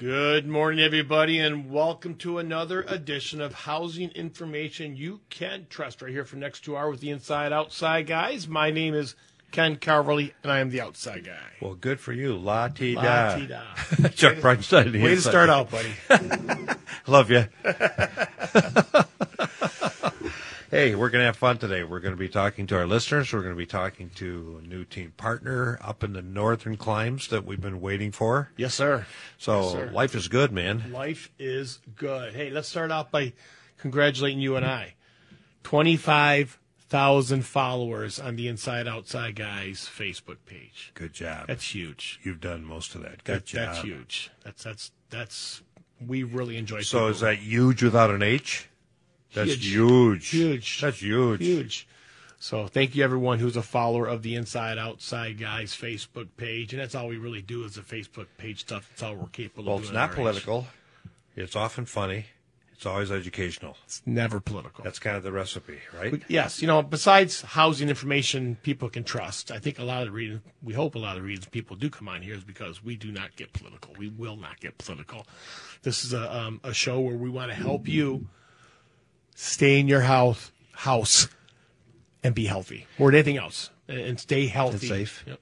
Good morning, everybody, and welcome to another edition of Housing Information You Can Trust. Right here for the next two hours with the Inside Outside guys. My name is Ken Calverly, and I am the outside guy. Well, good for you. La ti da. Chuck Bridenstein. Way to start out, buddy. Love you. hey, we're going to have fun today. We're going to be talking to our listeners. We're going to be talking to a new team partner up in the northern climes that we've been waiting for. Yes, sir. So Yes, sir. life is good, man. Life is good. Hey, let's start off by congratulating you and I. 25,000 followers on the Inside Outside Guys Facebook page. Good job. That's huge. You've done most of that. Good That, job. that's huge. That's that's that's we really enjoy. So people. is that huge without an H? That's Huge. huge. Huge. That's huge. huge? So thank you everyone who's a follower of the Inside Outside Guys Facebook page, and that's all we really do is the Facebook page stuff. That's all we're capable Well, of it's not our age. political. It's often funny. It's always educational. It's never political. That's kind of the recipe, right? Yes, you know, besides housing information people can trust, I think a lot of the reasons, we hope a lot of the reasons people do come on here is because we do not get political. We will not get political. This is a, um, a show where we want to help you stay in your house, house and be healthy or anything else and- and stay healthy. safe. Yep.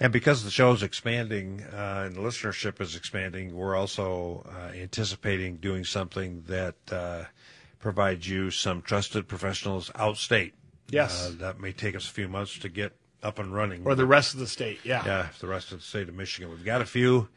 And because the show's expanding uh, and the listenership is expanding, we're also uh, anticipating doing something that uh, provides you some trusted professionals outstate. Yes. Uh, that may take us a few months to get up and running. Or the rest of the state. Yeah. yeah, the rest of the state of Michigan. We've got a few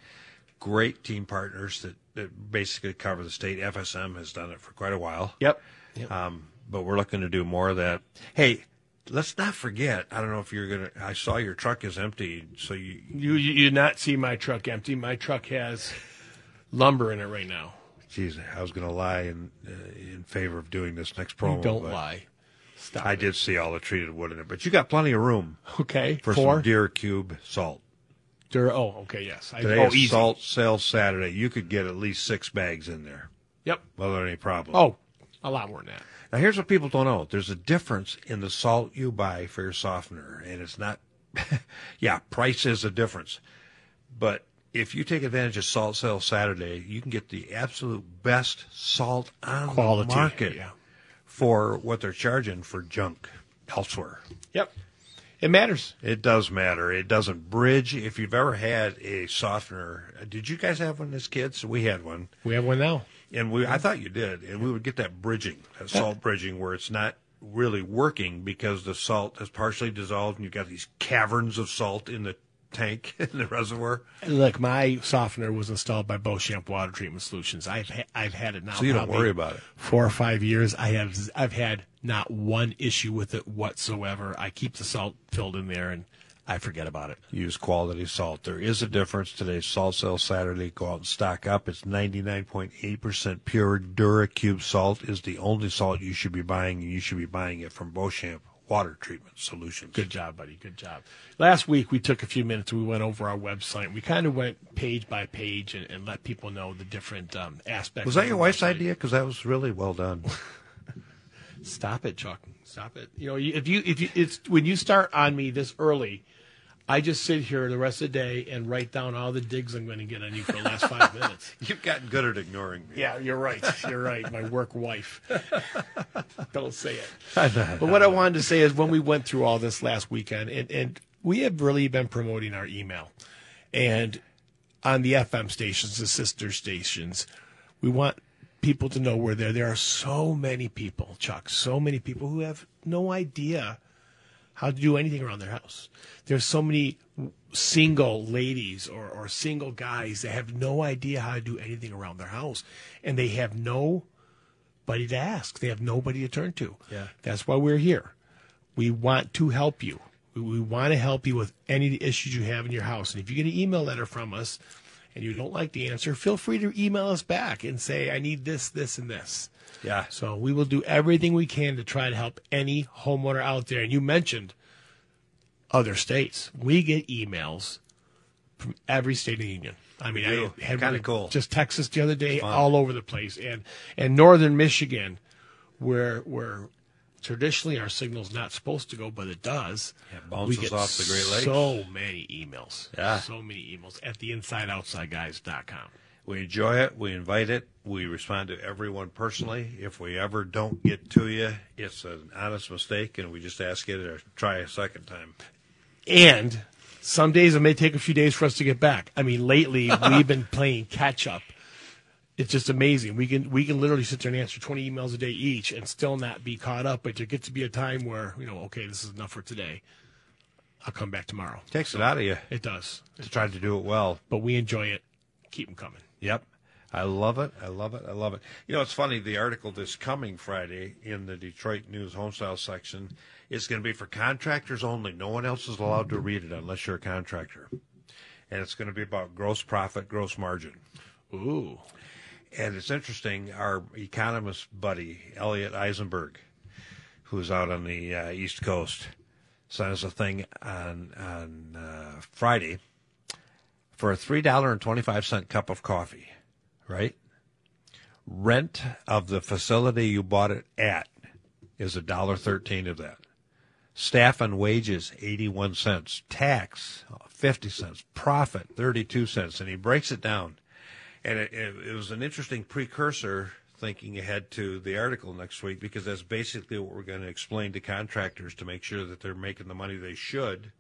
great team partners that, that basically cover the state. FSM has done it for quite a while. Yep. Yep. Um, but we're looking to do more of that. Hey, let's not forget. I don't know if you're gonna. I saw your truck is empty, so you. You, you you not see my truck empty. My truck has lumber in it right now. Geez, I was gonna lie in uh, in favor of doing this next promo. Don't lie. Stop. I it. did see all the treated wood in it, but you got plenty of room Okay. for Four. some DuraCube salt. Dur- oh, okay, yes. I, Today oh, is easy. salt sale Saturday. You could get at least six bags in there Yep. without any problem. Oh, a lot more than that. Now, here's what people don't know. There's a difference in the salt you buy for your softener, and it's not, yeah, price is a difference. But if you take advantage of Salt Sale Saturday, you can get the absolute best salt on Quality. the market Yeah. for what they're charging for junk elsewhere. Yep. It matters. It does matter. It doesn't bridge. If you've ever had a softener, did you guys have one as kids? We had one. We have one now. And we, I thought you did, and we would get that bridging, that salt bridging, where it's not really working because the salt has partially dissolved, and you've got these caverns of salt in the tank in the reservoir. Look, my softener was installed by Beauchamp Water Treatment Solutions. I've ha- I've had it now. So you don't worry about it. Four or five years. I have I've had not one issue with it whatsoever. I keep the salt filled in there, and I forget about it. Use quality salt. There is a difference. Today's salt sale Saturday. Go out and stock up. It's 99.8% pure DuraCube salt is the only salt you should be buying, and you should be buying it from Beauchamp Water Treatment Solutions. Good job, buddy. Good job. Last week we took a few minutes. We went over our website. We kind of went page by page and, and let people know the different um, aspects. Was that your wife's website. idea? Because that was really well done. Stop it, Chuck. Stop it. You know, if you if you it's when you start on me this early, I just sit here the rest of the day and write down all the digs I'm going to get on you for the last five minutes. You've gotten good at ignoring me. Yeah, you're right. You're right. My work wife. Don't say it. I know. But what I wanted to say is when we went through all this last weekend, and, and we have really been promoting our email. And on the FM stations, the sister stations, we want people to know we're there. There are so many people, Chuck, so many people who have no idea how to do anything around their house. There's so many single ladies or, or single guys that have no idea how to do anything around their house. And they have nobody to ask. They have nobody to turn to. Yeah. That's why we're here. We want to help you. We, we want to help you with any issues you have in your house. And if you get an email letter from us and you don't like the answer, feel free to email us back and say, I need this, this, and this. Yeah. So we will do everything we can to try to help any homeowner out there. And you mentioned other states. We get emails from every state in the union. I mean. I had Kinda one cool. Just Texas the other day, Fun. all over the place, and and northern Michigan, where where traditionally our signal's not supposed to go, but it does. Yeah, bounces we get off the Great Lakes. So many emails. Yeah. So many emails at the insideoutsideguys.com. We enjoy it. We invite it. We respond to everyone personally. If we ever don't get to you, it's an honest mistake, and we just ask you to try a second time. And some days it may take a few days for us to get back. I mean, lately we've been playing catch up. It's just amazing. We can we can literally sit there and answer twenty emails a day each and still not be caught up. But there gets to be a time where you know, okay, this is enough for today. I'll come back tomorrow. Takes it out of you It does, to try to do it well. but we enjoy it. Keep them coming. Yep. I love it. I love it. I love it. You know, it's funny. The article this coming Friday in the Detroit News Homestyle section is going to be for contractors only. No one else is allowed to read it unless you're a contractor. And it's going to be about gross profit, gross margin. Ooh, And it's interesting. Our economist buddy, Elliot Eisenberg, who's out on the uh, East Coast, sent us a thing on, on uh, Friday for a $3.25 cup of coffee, right? Rent of the facility you bought it at is a dollar thirteen of that. Staff and wages, 81 cents. Tax, 50 cents. Profit, 32 cents. And he breaks it down. And it, it, it was an interesting precursor thinking ahead to the article next week because that's basically what we're going to explain to contractors to make sure that they're making the money they should.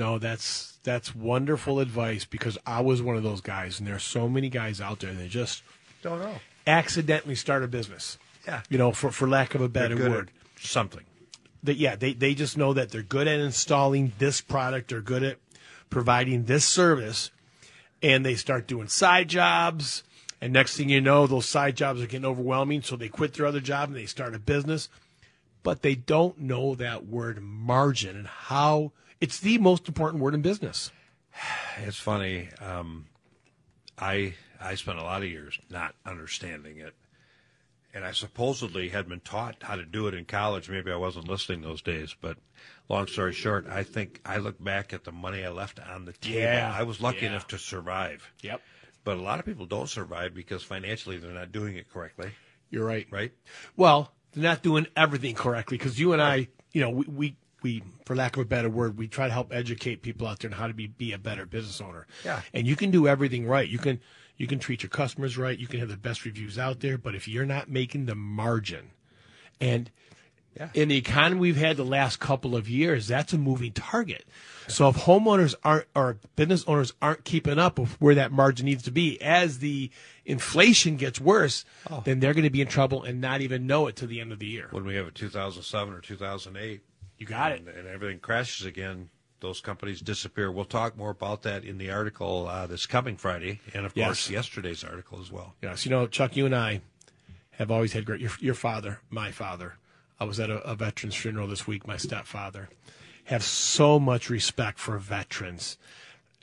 No, that's that's wonderful advice because I was one of those guys, and there's so many guys out there that just Don't know. accidentally start a business. Yeah. You know, for for lack of a better word. something. that yeah, they, they just know that they're good at installing this product, they're good at providing this service, and they start doing side jobs. And next thing you know, those side jobs are getting overwhelming, so they quit their other job and they start a business. But they don't know that word margin and how it's the most important word in business. It's funny. Um, I I spent a lot of years not understanding it, and I supposedly had been taught how to do it in college. Maybe I wasn't listening those days, but long story short, I think I look back at the money I left on the table. Yeah, I was lucky yeah. enough to survive, Yep. but a lot of people don't survive because financially they're not doing it correctly, You're right. right? Well, they're not doing everything correctly because you and I, you know, we, we, we, for lack of a better word, we try to help educate people out there on how to be, be a better business owner. Yeah. And you can do everything right. You can, you can treat your customers right. You can have the best reviews out there. But if you're not making the margin and Yeah. in the economy we've had the last couple of years, that's a moving target. So if homeowners aren't or business owners aren't keeping up with where that margin needs to be, as the inflation gets worse, then they're going to be in trouble and not even know it to the end of the year. When we have a 2007 or 2008, You got it. and, and everything crashes again, those companies disappear. We'll talk more about that in the article uh, this coming Friday, and of Yes. course yesterday's article as well. Yes, you know, Chuck, you and I have always had great. Your, your father, my father, I was at a, a veteran's funeral this week. My stepfather, have so much respect for veterans,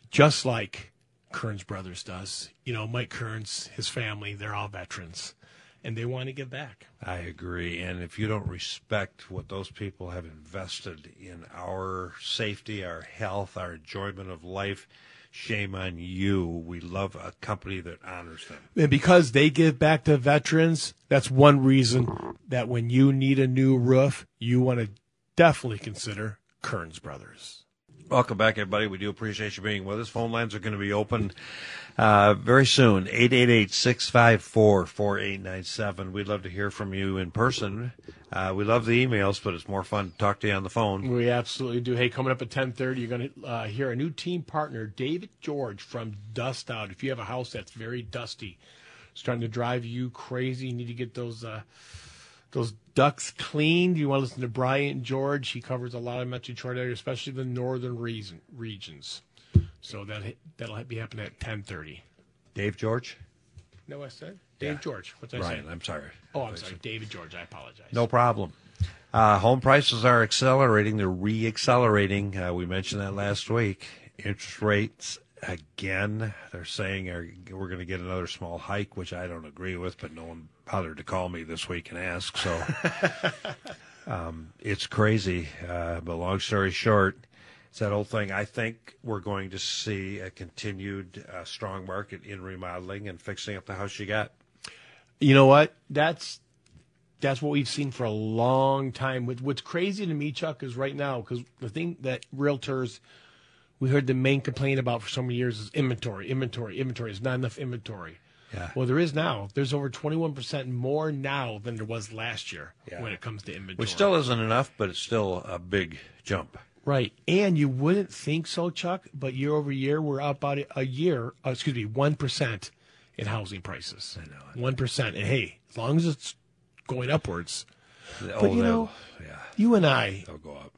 just like Kearns Brothers does. You know, Mike Kearns, his family, they're all veterans, and they want to give back. I agree. And if you don't respect what those people have invested in our safety, our health, our enjoyment of life, shame on you. We love a company that honors them. And because they give back to veterans, that's one reason that when you need a new roof, you want to definitely consider Kearns Brothers. Welcome back, everybody. We do appreciate you being with us. Phone lines are going to be open uh, very soon. 888-654-4897. We'd love to hear from you in person. Uh, we love the emails, but it's more fun to talk to you on the phone. We absolutely do. Hey, coming up at ten thirty, you're going to uh, hear a new team partner, David George from Dust Out. If you have a house that's very dusty, starting to drive you crazy, you need to get those uh, those ducts cleaned. You want to listen to Brian George? He covers a lot of Metro Detroit area, especially the northern region, regions. So that that'll be happening at ten thirty. Dave George? No, I said Dave Yeah. George. What's I Ryan, saying? I'm sorry. Oh, I'm sorry, David George. I apologize. No problem. Uh, home prices are accelerating. They're re-accelerating. Uh, we mentioned that last week. Interest rates again. They're saying we're going to get another small hike, which I don't agree with. But no one bothered to call me this week and ask. So um, it's crazy. Uh, but long story short, it's that old thing. I think we're going to see a continued uh, strong market in remodeling and fixing up the house you got. You know what? That's that's what we've seen for a long time. What's crazy to me, Chuck, is right now because the thing that realtors we heard the main complaint about for so many years is inventory, inventory, inventory. There's not enough inventory. Yeah. Well, there is now. There's over 21% more now than there was last year Yeah. when it comes to inventory. Which still isn't enough, but it's still a big jump. Right. And you wouldn't think so, Chuck, but year over year, we're up about a year, uh, excuse me, 1% in housing prices. I know. 1%. And hey, as long as it's going upwards, oh, you know- yeah, you and I, they'll go up.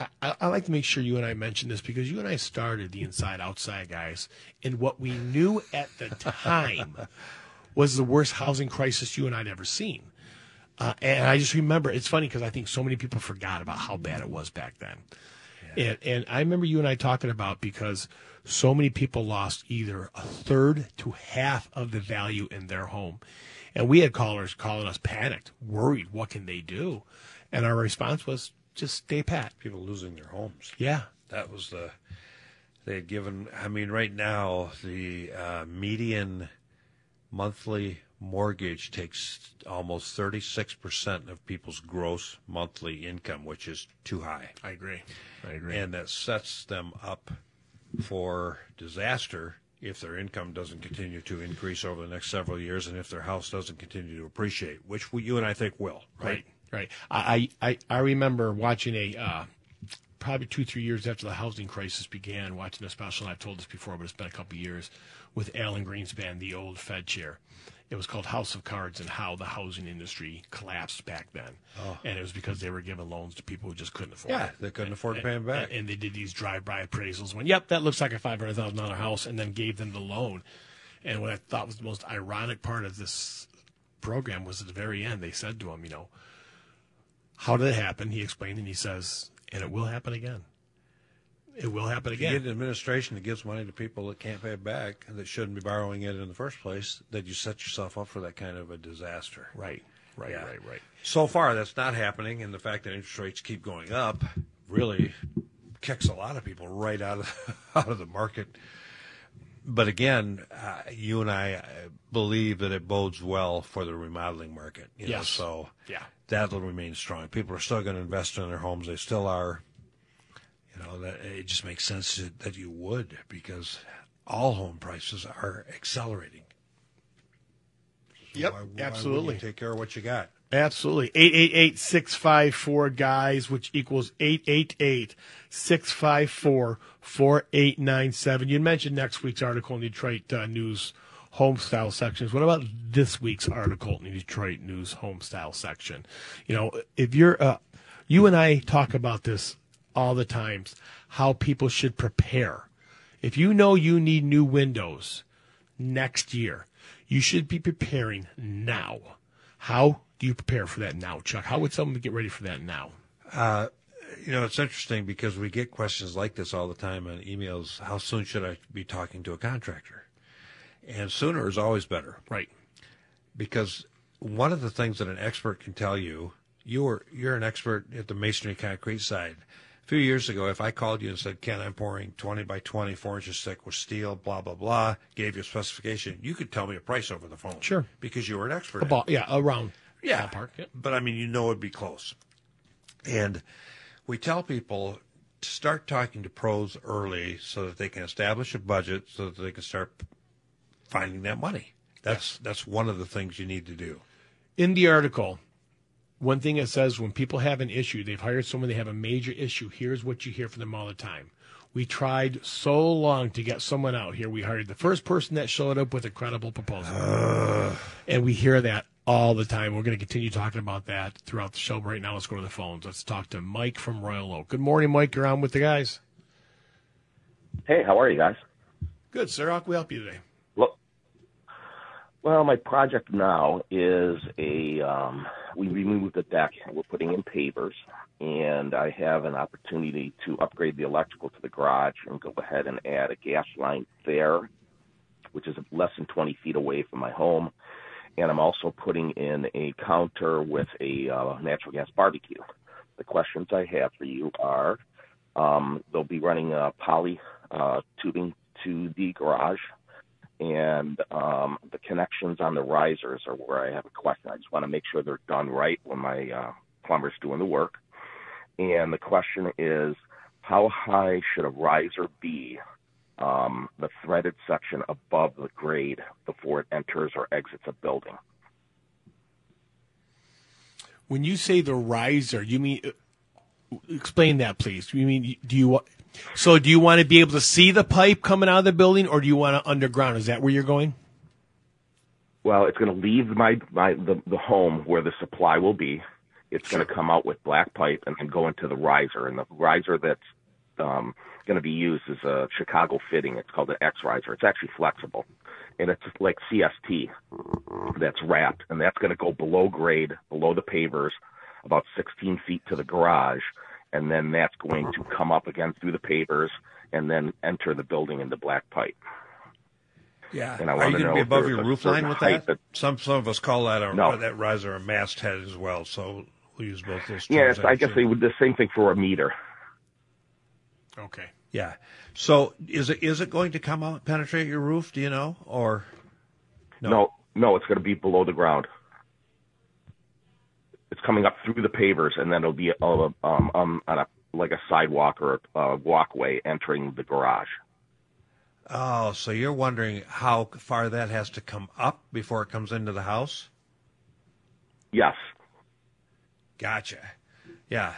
I, I like to make sure you and I mention this because you and I started the Inside Outside guys, and what we knew at the time was the worst housing crisis you and I'd ever seen. Uh, and I just remember it's funny because I think so many people forgot about how bad it was back then. And, and I remember you and I talking about because so many people lost either a third to half of the value in their home. And we had callers calling us panicked, worried, what can they do? And our response was just stay pat. People losing their homes. Yeah. That was the they had given. I mean, right now the uh, median monthly mortgage takes almost thirty six percent of people's gross monthly income, which is too high, I agree. I agree. and that sets them up for disaster if their income doesn't continue to increase over the next several years, and if their house doesn't continue to appreciate, which we, you and I think will. right, right. I, I, I remember watching a uh, probably two, three years after the housing crisis began, watching a special. and I've told this before, but it's been a couple of years with Alan Greenspan, the old Fed chair. It was called House of Cards and how the housing industry collapsed back then, oh. and it was because they were giving loans to people who just couldn't afford. Yeah, it. they couldn't afford to pay them back. And, and they did these drive-by appraisals. Went, yep, that looks like a five hundred thousand dollar house, and then gave them the loan. And what I thought was the most ironic part of this program was at the very end. They said to him, you know, how did it happen? He explained, and he says, and it will happen again. It will happen If you again. get an administration that gives money to people that can't pay it back and that shouldn't be borrowing it in the first place, that you set yourself up for that kind of a disaster. Right, right, Yeah. right, right. So far, that's not happening, and the fact that interest rates keep going up really kicks a lot of people right out of out of the market. But again, uh, you and I uh, believe that it bodes well for the remodeling market. You know, Yes. so Yeah. That'll remain strong. People are still going to invest in their homes. They still are. You know, that it just makes sense that, that you would because all home prices are accelerating. Yep, Why- why absolutely. take care of what you got. Absolutely. 888 654 guys, which equals 888 654 4897. You mentioned next week's article in Detroit uh, News home style sections. What about this week's article in the Detroit News homestyle section? You know, if you're, uh, you and I talk about this all the times, how people should prepare. If you know you need new windows next year, you should be preparing now. How do you prepare for that now, Chuck? How would someone get ready for that now? You know, it's interesting because we get questions like this all the time on emails. How soon should I be talking to a contractor? And sooner is always better Right. because one of the things that an expert can tell you, you're you're an expert at the masonry concrete side. A few years ago, if I called you and said, "Ken, I'm pouring 20 by 20, four inches thick with steel, blah blah blah," gave you a specification, you could tell me a price over the phone. Sure. because you were an expert. Yeah, around Yeah. ballpark. Yeah. But I mean, you know it'd be close. And we tell people to start talking to pros early so that they can establish a budget so that they can start finding that money. That's that's one of the things you need to do. In the article, one thing it says when people have an issue, they've hired someone, they have a major issue. Here's what you hear from them all the time. We tried so long to get someone out here. We hired the first person that showed up with a credible proposal. and we hear that all the time. We're going to continue talking about that throughout the show. But right now, let's go to the phones. Let's talk to Mike from Royal Oak. Good morning, Mike. You're on with the guys. Hey, how are you guys? Good, sir. How can we help you today? Well, my project now is a um, we removed the deck. We're putting in pavers, and I have an opportunity to upgrade the electrical to the garage and go ahead and add a gas line there, which is less than 20 feet away from my home. And I'm also putting in a counter with a uh, natural gas barbecue. The questions I have for you are: um, they'll be running uh, poly uh, tubing to the garage and um, the connections on the risers are where I have a question. I just want to make sure they're done right when my uh, plumber's doing the work. And the question is, how high should a riser be um, the threaded section above the grade before it enters or exits a building. When you say the riser, you mean uh, explain that, please. You mean do you so do you want to be able to see the pipe coming out of the building, or do you want to underground? Is that where you're going? Well, it's going to leave my, my the, the home where the supply will be. It's going to come out with black pipe and then go into the riser. And the riser that's um, going to be used is a Chicago fitting. It's called an X riser. It's actually flexible, and it's like CST that's wrapped, and that's going to go below grade, below the pavers, about 16 feet to the garage, and then that's going to come up again through the pavers and then enter the building into black pipe. Yeah. And I Are you going to be above your roof line with that? that- Some some of us call that a No. that riser a masthead as well. So we'll use both those terms. Yes, I guess they would the same thing for a meter. Okay. Yeah. So is it is it going to come out penetrate your roof? Do you know or No. No, no, it's going to be below the ground. It's coming up through the pavers, and then it'll be uh, um, um, on a like a sidewalk or a walkway entering the garage. Oh, so you're wondering how far that has to come up before it comes into the house? Yes, Gotcha. Yeah.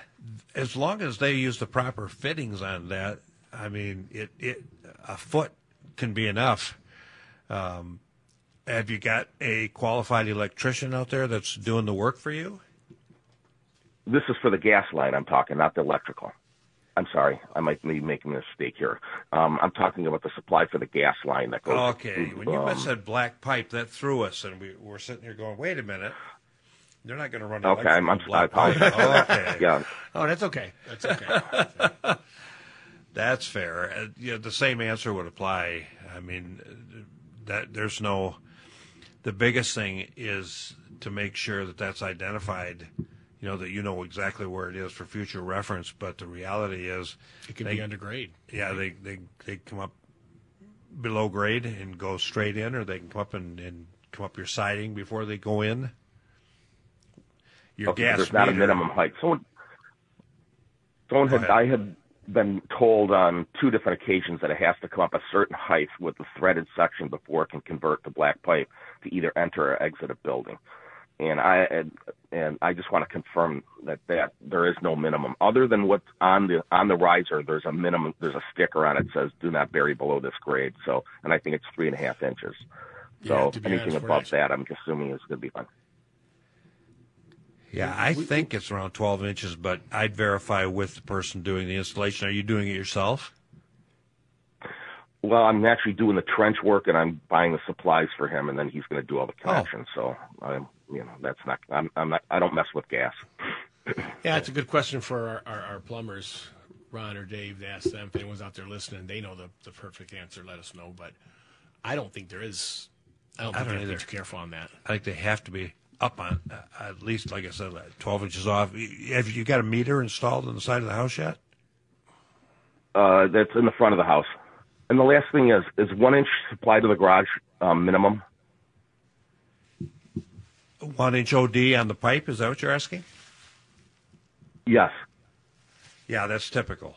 As long as they use the proper fittings on that, I mean, it, it a foot can be enough. Um, have you got a qualified electrician out there that's doing the work for you? This is for the gas line. I'm talking, not the electrical. I'm sorry, I might be making a mistake here. Um, I'm talking about the supply for the gas line that goes. Okay. When you um, said black pipe, that threw us, and we were sitting here going, "Wait a minute, they're not going to run." Okay, I'm- I'm- electrical black pipe." okay. yeah, Oh, that's okay. That's okay. That's fair. Uh, you know, the same answer would apply. I mean, uh, that there's no. The biggest thing is to make sure that that's identified. You know that you know exactly where it is for future reference. But the reality is, it could They- be under grade. yeah, they they they come up below grade and go straight in, or they can come up and, and come up your siding before they go in. Your okay, gas there's not a minimum height. Someone, someone had. I had been told on two different occasions that it has to come up a certain height with the threaded section before it can convert to black pipe to either enter or exit a building. And I and, and I just want to confirm that that there is no minimum other than what's on the on the riser. There's a minimum. There's a sticker on it that says "Do not bury below this grade." So, and I think it's three and a half inches. So to be anything honest, above that, I'm assuming is going to be fine. Yeah, I think it's around 12 inches, but I'd verify with the person doing the installation. Are you doing it yourself? Well, I'm actually doing the trench work, and I'm buying the supplies for him, and then he's going to do all the Oh. connections. So, I'm, you know, that's not. I'm, I'm not. I don't mess with gas. Yeah, it's a good question for our, our, our plumbers, Ron or Dave, to ask them if anyone's out there listening. They know the, the perfect answer. Let us know. But I don't think there is. I don't I think don't they're either. too careful on that. I think they have to be up on uh, at least, like I said, like 12 inches off. Have you got a meter installed on the side of the house yet? Uh, that's in the front of the house. And the last thing is, is one inch supply to the garage um, minimum. One inch OD on the pipe. Is that what you're asking? Yes. Yeah, that's typical.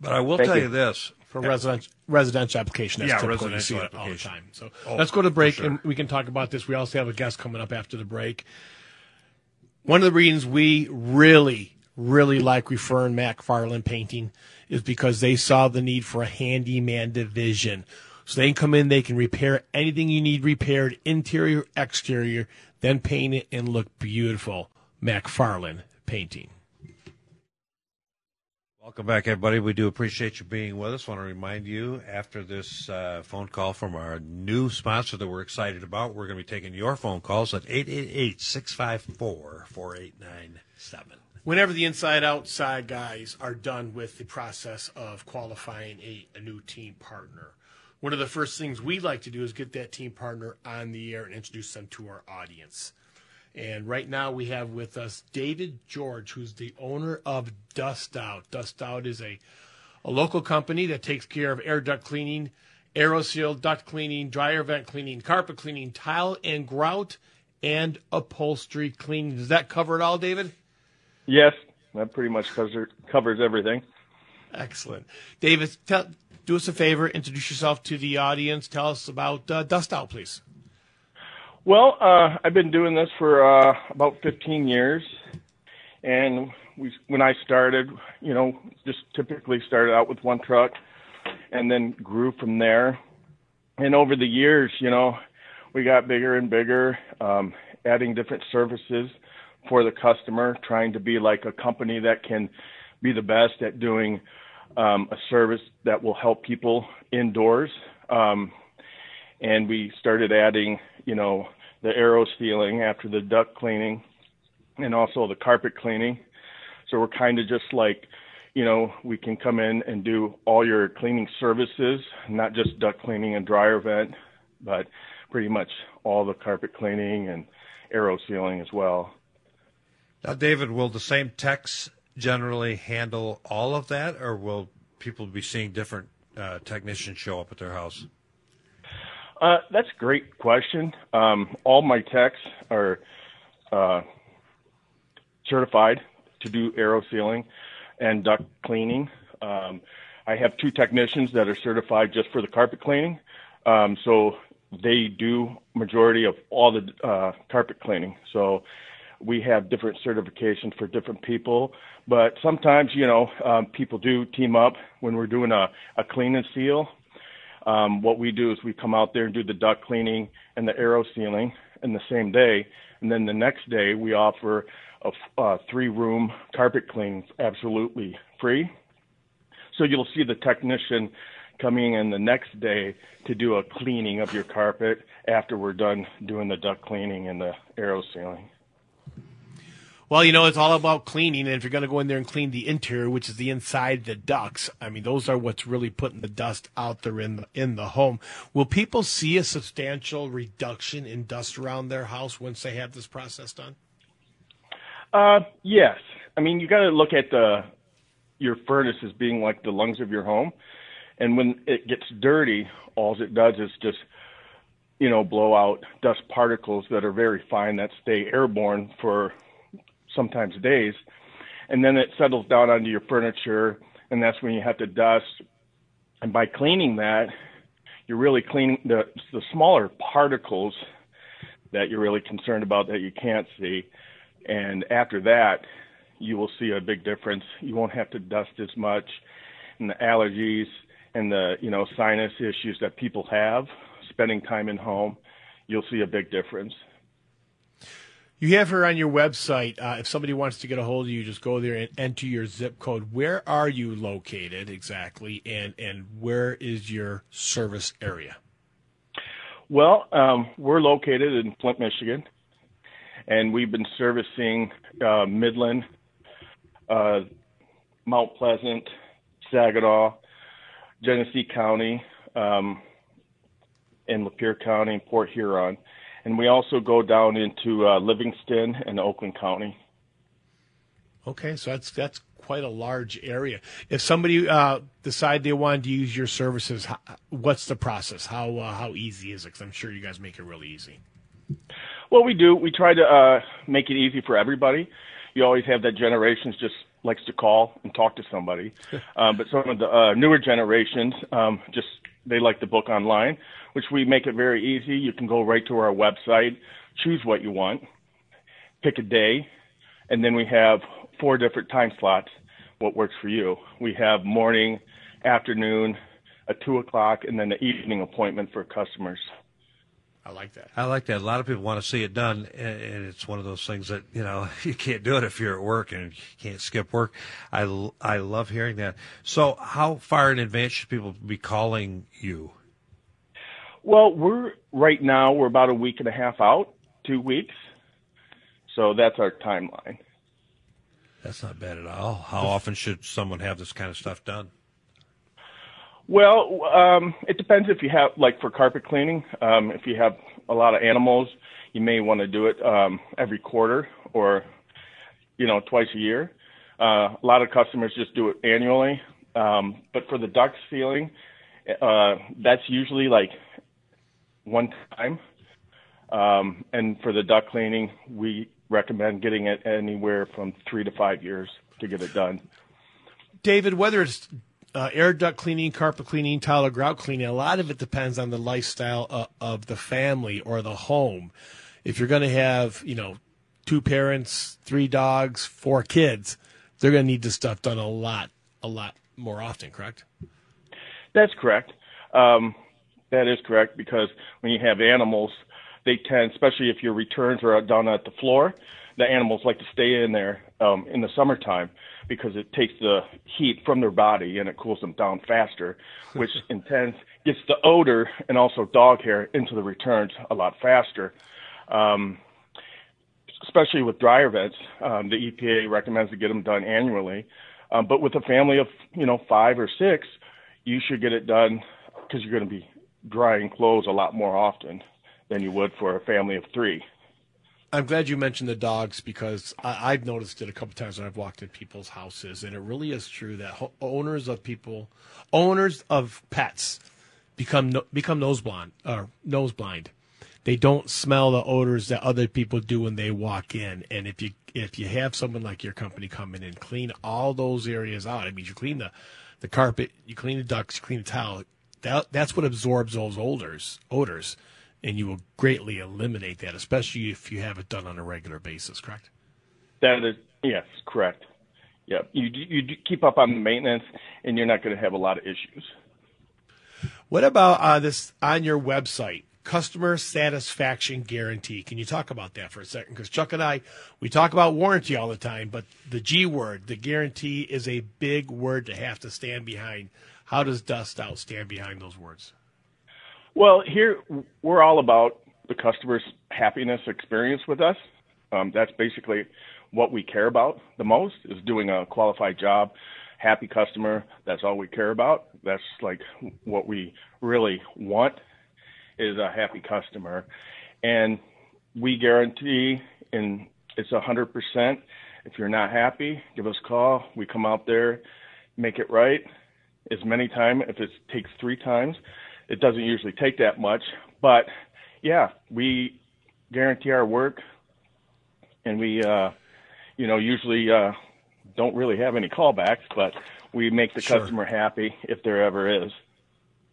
But I will Thank tell you. you this. For residential residential application, that's Yeah, typical. You see residential it all the time. So Oh, let's go to for break sure. and we can talk about this. We also have a guest coming up after the break. One of the reasons we really, really like referring McFarland Painting is because they saw the need for a handyman division. So they can come in, they can repair anything you need repaired, interior, exterior, then paint it and look beautiful. MacFarlane Painting. Welcome back, everybody. We do appreciate you being with us. want to remind you after this uh, phone call from our new sponsor that we're excited about, we're going to be taking your phone calls at 888 654 4897. whenever the inside outside guys are done with the process of qualifying a, a new team partner one of the first things we like to do is get that team partner on the air and introduce them to our audience and right now we have with us david george who's the owner of dust out dust out is a, a local company that takes care of air duct cleaning aeroseal duct cleaning dryer vent cleaning carpet cleaning tile and grout and upholstery cleaning does that cover it all david Yes, that pretty much covers covers everything. Excellent, David. Tell do us a favor, introduce yourself to the audience. Tell us about uh, Dust Out, please. Well, uh, I've been doing this for uh, about 15 years, and we, when I started, you know, just typically started out with one truck, and then grew from there. And over the years, you know, we got bigger and bigger, um, adding different services for the customer, trying to be like a company that can be the best at doing um, a service that will help people indoors. Um, and we started adding, you know, the aero sealing after the duct cleaning and also the carpet cleaning. So we're kind of just like, you know, we can come in and do all your cleaning services, not just duct cleaning and dryer vent, but pretty much all the carpet cleaning and aero sealing as well. Now, David, will the same techs generally handle all of that, or will people be seeing different uh, technicians show up at their house? Uh, that's a great question. Um, all my techs are uh, certified to do aero sealing and duct cleaning. Um, I have two technicians that are certified just for the carpet cleaning. Um, so they do majority of all the uh, carpet cleaning. So we have different certifications for different people, but sometimes you know um, people do team up when we're doing a, a clean and seal. Um, what we do is we come out there and do the duct cleaning and the aero sealing in the same day, and then the next day we offer a, a three-room carpet clean absolutely free. So you'll see the technician coming in the next day to do a cleaning of your carpet after we're done doing the duct cleaning and the aero sealing. Well, you know, it's all about cleaning. And if you're going to go in there and clean the interior, which is the inside the ducts, I mean, those are what's really putting the dust out there in the, in the home. Will people see a substantial reduction in dust around their house once they have this process done? Uh, yes. I mean, you got to look at the your furnace as being like the lungs of your home, and when it gets dirty, all it does is just you know blow out dust particles that are very fine that stay airborne for sometimes days, and then it settles down onto your furniture, and that's when you have to dust. And by cleaning that, you're really cleaning the the smaller particles that you're really concerned about that you can't see. And after that, you will see a big difference. You won't have to dust as much, and the allergies and the you know sinus issues that people have spending time in home, you'll see a big difference. You have her on your website. Uh, if somebody wants to get a hold of you, just go there and enter your zip code. Where are you located exactly, and and where is your service area? Well, um, we're located in Flint, Michigan, and we've been servicing uh, Midland, uh, Mount Pleasant, Saginaw, Genesee County, um, and Lapeer County, Port Huron and we also go down into uh, Livingston and Oakland County. Okay, so that's that's quite a large area. If somebody uh, decide they wanted to use your services, how, what's the process? How uh, how easy is it? Because I'm sure you guys make it really easy. Well, we do. We try to uh, make it easy for everybody. You always have that generations just likes to call and talk to somebody, um, but some of the uh, newer generations um, just they like the book online, which we make it very easy. You can go right to our website, choose what you want, pick a day, and then we have four different time slots. What works for you? We have morning, afternoon, a two o'clock, and then the evening appointment for customers. I like that. I like that. A lot of people want to see it done, and it's one of those things that you know you can't do it if you're at work and you can't skip work. I I love hearing that. So, how far in advance should people be calling you? Well, we're right now we're about a week and a half out, two weeks. So that's our timeline. That's not bad at all. How often should someone have this kind of stuff done? Well, um, it depends if you have, like for carpet cleaning, um, if you have a lot of animals, you may want to do it um, every quarter or, you know, twice a year. Uh, a lot of customers just do it annually. Um, but for the duct sealing, uh, that's usually like one time. Um, and for the duct cleaning, we recommend getting it anywhere from three to five years to get it done. David, whether it's uh, air duct cleaning, carpet cleaning, tile or grout cleaning, a lot of it depends on the lifestyle of, of the family or the home. If you're going to have, you know, two parents, three dogs, four kids, they're going to need this stuff done a lot, a lot more often, correct? That's correct. Um, that is correct because when you have animals, they tend, especially if your returns are down at the floor, the animals like to stay in there um, in the summertime because it takes the heat from their body and it cools them down faster, which in turn gets the odor and also dog hair into the returns a lot faster. Um, especially with dryer vents, um, the EPA recommends to get them done annually. Um, but with a family of you know five or six, you should get it done because you're going to be drying clothes a lot more often than you would for a family of three. I'm glad you mentioned the dogs because I, have noticed it a couple times when I've walked in people's houses, and it really is true that ho- owners of people, owners of pets, become no, become nose blind or nose blind. They don't smell the odors that other people do when they walk in, and if you if you have someone like your company come in and clean all those areas out, I mean, you clean the the carpet, you clean the ducts, you clean the towel. That, that's what absorbs those odors odors and you will greatly eliminate that, especially if you have it done on a regular basis. Correct? That is yes, correct. Yeah, you you keep up on the maintenance, and you're not going to have a lot of issues. What about uh, this on your website? Customer satisfaction guarantee. Can you talk about that for a second? Because Chuck and I, we talk about warranty all the time, but the G word, the guarantee, is a big word to have to stand behind. How does Dust Out stand behind those words? Well, here we're all about the customer's happiness experience with us. Um, that's basically what we care about the most is doing a qualified job, happy customer. That's all we care about. That's like what we really want is a happy customer, and we guarantee and it's a hundred percent. If you're not happy, give us a call. We come out there, make it right as many times. If it takes three times, it doesn't usually take that much, but yeah, we guarantee our work, and we, uh, you know, usually uh, don't really have any callbacks, but we make the sure. customer happy if there ever is.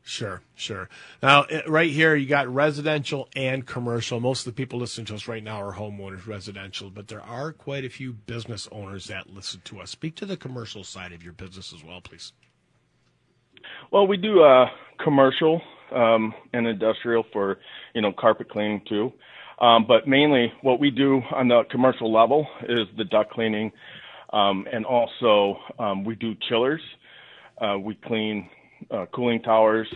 Sure, sure. Now, right here, you got residential and commercial. Most of the people listening to us right now are homeowners, residential, but there are quite a few business owners that listen to us. Speak to the commercial side of your business as well, please. Well, we do uh, commercial um, and industrial for you know carpet cleaning too, um, but mainly what we do on the commercial level is the duct cleaning, um, and also um, we do chillers. Uh, we clean uh, cooling towers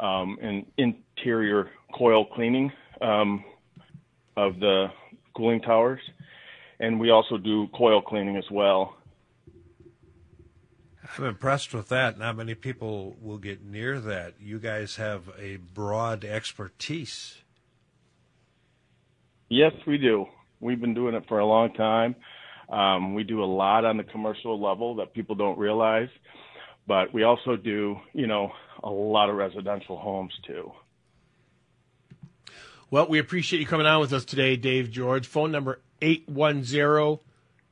um, and interior coil cleaning um, of the cooling towers, and we also do coil cleaning as well. I'm impressed with that. Not many people will get near that. You guys have a broad expertise. Yes, we do. We've been doing it for a long time. Um, we do a lot on the commercial level that people don't realize, but we also do, you know, a lot of residential homes too. Well, we appreciate you coming on with us today, Dave George. Phone number 810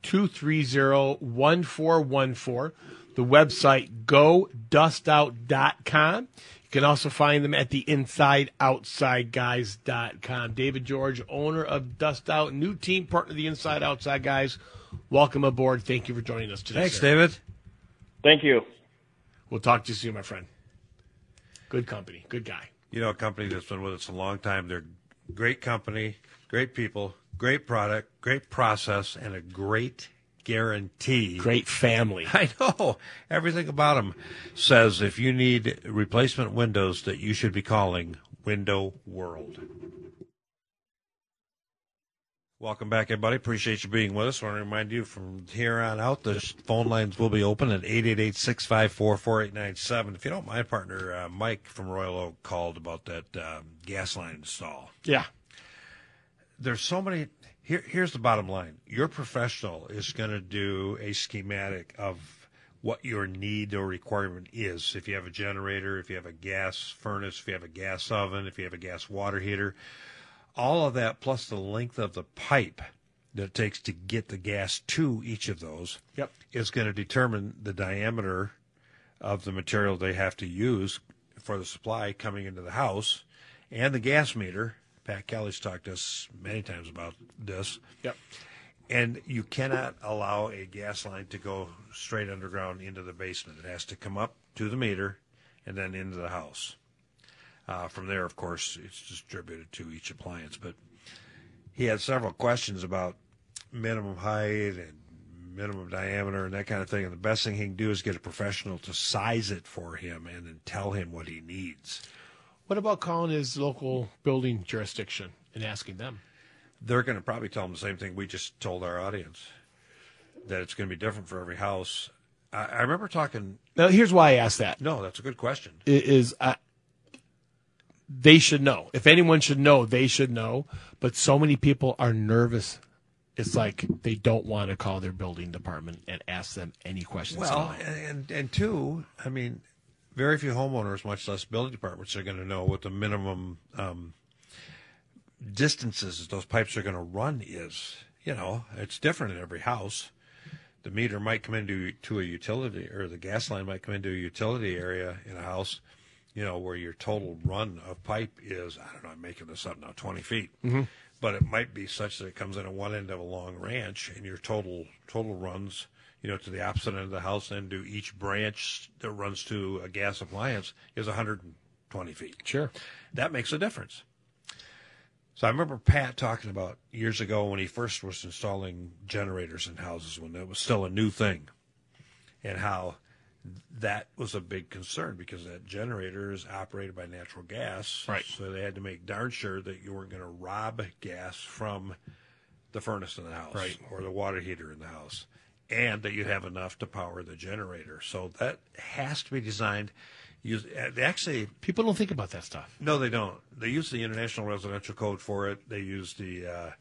230 1414 the website godustout.com. You can also find them at the insideoutsideguys.com. David George, owner of Dust Out, new team partner of the Inside Outside Guys. Welcome aboard. Thank you for joining us today. Thanks, sir. David. Thank you. We'll talk to you soon, my friend. Good company. Good guy. You know, a company that's been with us a long time. They're great company, great people, great product, great process, and a great guarantee. Great family. I know. Everything about them says if you need replacement windows that you should be calling Window World. Welcome back, everybody. Appreciate you being with us. I want to remind you from here on out, the phone lines will be open at 888-654-4897. If you don't mind, partner, uh, Mike from Royal Oak called about that um, gas line install. Yeah. There's so many here, here's the bottom line your professional is going to do a schematic of what your need or requirement is. If you have a generator, if you have a gas furnace, if you have a gas oven, if you have a gas water heater, all of that plus the length of the pipe that it takes to get the gas to each of those yep. is going to determine the diameter of the material they have to use for the supply coming into the house, and the gas meter. Pat Kelly's talked to us many times about this. Yep. And you cannot allow a gas line to go straight underground into the basement. It has to come up to the meter and then into the house. Uh, from there, of course, it's distributed to each appliance. But he had several questions about minimum height and minimum diameter and that kind of thing. And the best thing he can do is get a professional to size it for him and then tell him what he needs. What about calling his local building jurisdiction and asking them? They're going to probably tell them the same thing we just told our audience that it's going to be different for every house. I, I remember talking. Now, here's why I asked that. No, that's a good question. i- Is uh, they should know. If anyone should know, they should know. But so many people are nervous. It's like they don't want to call their building department and ask them any questions. Well, and and two, I mean, very few homeowners, much less building departments, are going to know what the minimum um, distances those pipes are going to run is. You know, it's different in every house. The meter might come into to a utility, or the gas line might come into a utility area in a house. You know, where your total run of pipe is, I don't know, I'm making this up now, 20 feet. Mm-hmm. But it might be such that it comes in at one end of a long ranch, and your total total runs, you know, to the opposite end of the house, and to each branch that runs to a gas appliance is 120 feet. sure. That makes a difference. So I remember Pat talking about years ago when he first was installing generators in houses when it was still a new thing, and how that was a big concern because that generator is operated by natural gas. Right. So they had to make darn sure that you weren't going to rob gas from the furnace in the house Right. or the water heater in the house, and that you have enough to power the generator. So that has to be designed. Use they actually People don't think about that stuff. no, they don't. They use the International Residential Code for it. They use the. Uh,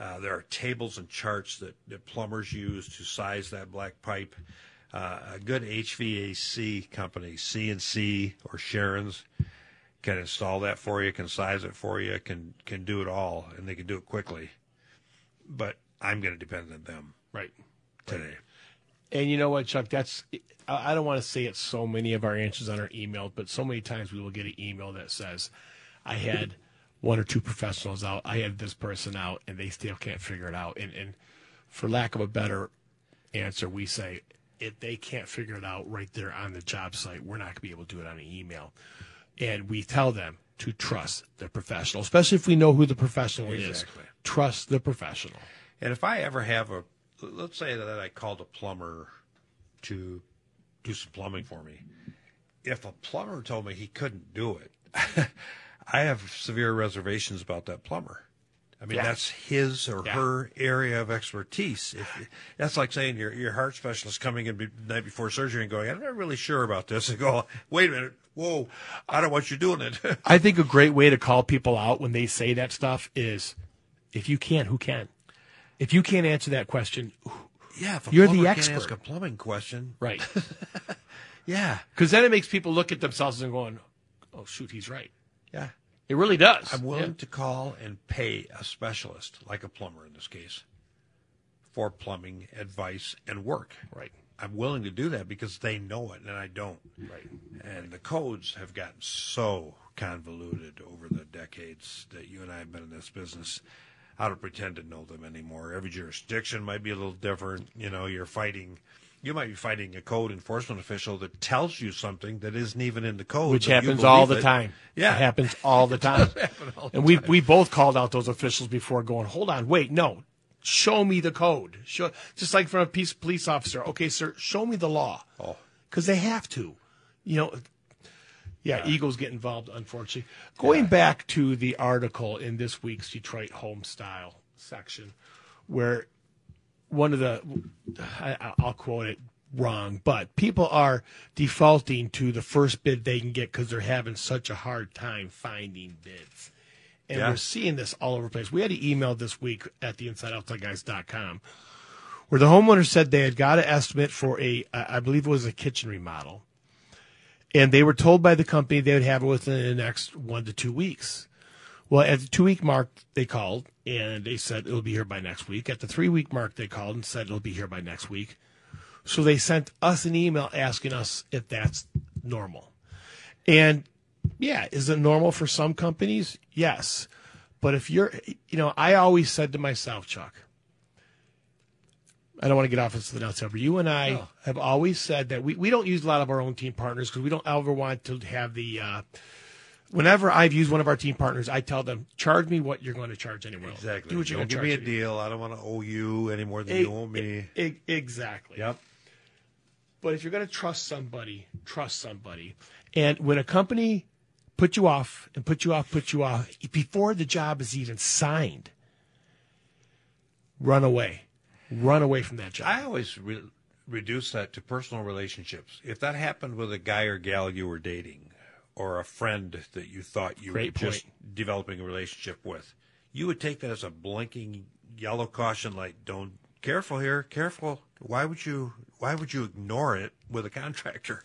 uh, there are tables and charts that, that plumbers use to size that black pipe. Uh, a good HVAC company, CNC or Sharon's, can install that for you, can size it for you, can can do it all, and they can do it quickly. But I'm going to depend on them Right. Today. And you know what, Chuck? That's I don't want to say it's so many of our answers on our email, but so many times we will get an email that says, "I had one or two professionals out, I had this person out, and they still can't figure it out." And and for lack of a better answer, we say if they can't figure it out right there on the job site, we're not going to be able to do it on an email. And we tell them to trust the professional, especially if we know who the professional Exactly. is. Trust the professional. And if I ever have a, let's say that I called a plumber to do some plumbing for me. If a plumber told me he couldn't do it, I have severe reservations about that plumber. I mean, Yeah. that's his or Yeah. her area of expertise. If, that's like saying your your heart specialist coming in be, the night before surgery and going, "I'm not really sure about this," and go, "Wait a minute, whoa, I don't want you doing it." I think a great way to call people out when they say that stuff is if you can't, who can? If you can't answer that question, yeah, if a You're the plumber can't expert. ask a plumbing question, right. yeah, Because then it makes people look at themselves and going, oh, shoot, he's right. yeah. It really does. I'm willing Yeah. to call and pay a specialist, like a plumber in this case, for plumbing advice and work. Right. I'm willing to do that because they know it and I don't. Right. And the codes have gotten so convoluted over the decades that you and I have been in this business. I don't pretend to know them anymore. Every jurisdiction might be a little different. You know, you're fighting, you might be fighting a code enforcement official that tells you something that isn't even in the code. Which happens all the it. time. Yeah. It happens all the time. all the and we we both called out those officials before going, hold on, wait, no. Show me the code. Show just like from a peace police officer. Okay, sir, show me the law. Oh. Because they have to. You know, yeah, Eagles get involved, unfortunately. Going back to the article in this week's Detroit Home Style section, where one of the, I, I'll quote it wrong, but people are defaulting to the first bid they can get because they're having such a hard time finding bids. And Yeah. we're seeing this all over the place. We had an email this week at the InsideOutsideGuys.com where the homeowner said they had got an estimate for a, I believe it was a kitchen remodel. And they were told by the company they would have it within the next one to two weeks. Well, at the two week mark, they called and they said it'll be here by next week. At the three week mark, they called and said it'll be here by next week. So they sent us an email asking us if that's normal. And yeah, is it normal for some companies? Yes. But if you're, you know, I always said to myself, Chuck, I don't want to get off into the nuts, but you and I No. have always said that we, we don't use a lot of our own team partners because we don't ever want to have the, uh, whenever I've used one of our team partners, I tell them, charge me what you're going to charge anyone. Exactly. Do what you're Don't going give to me a deal. I don't want to owe you any more than E- you owe me. e- exactly. Yep. But if you're going to trust somebody, trust somebody. And when a company puts you off and put you off, put you off before the job is even signed, run away. Run away from that job. I always re- reduce that to personal relationships. If that happened with a guy or gal you were dating, or a friend that you thought you Great were just developing a relationship with, you would take that as a blinking yellow caution light. Don't careful here, careful. Why would you? Why would you ignore it with a contractor?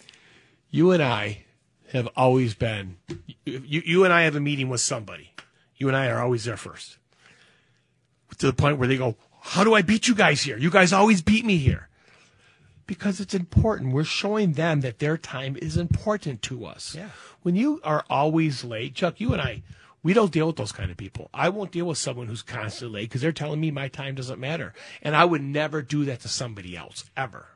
you and I have always been. You, you and I have a meeting with somebody. You and I are always there first. To the point where they go, "How do I beat you guys here? You guys always beat me here." Because it's important. We're showing them that their time is important to us. Yeah. When you are always late, Chuck, you and I, we don't deal with those kind of people. I won't deal with someone who's constantly late because they're telling me my time doesn't matter. And I would never do that to somebody else, ever.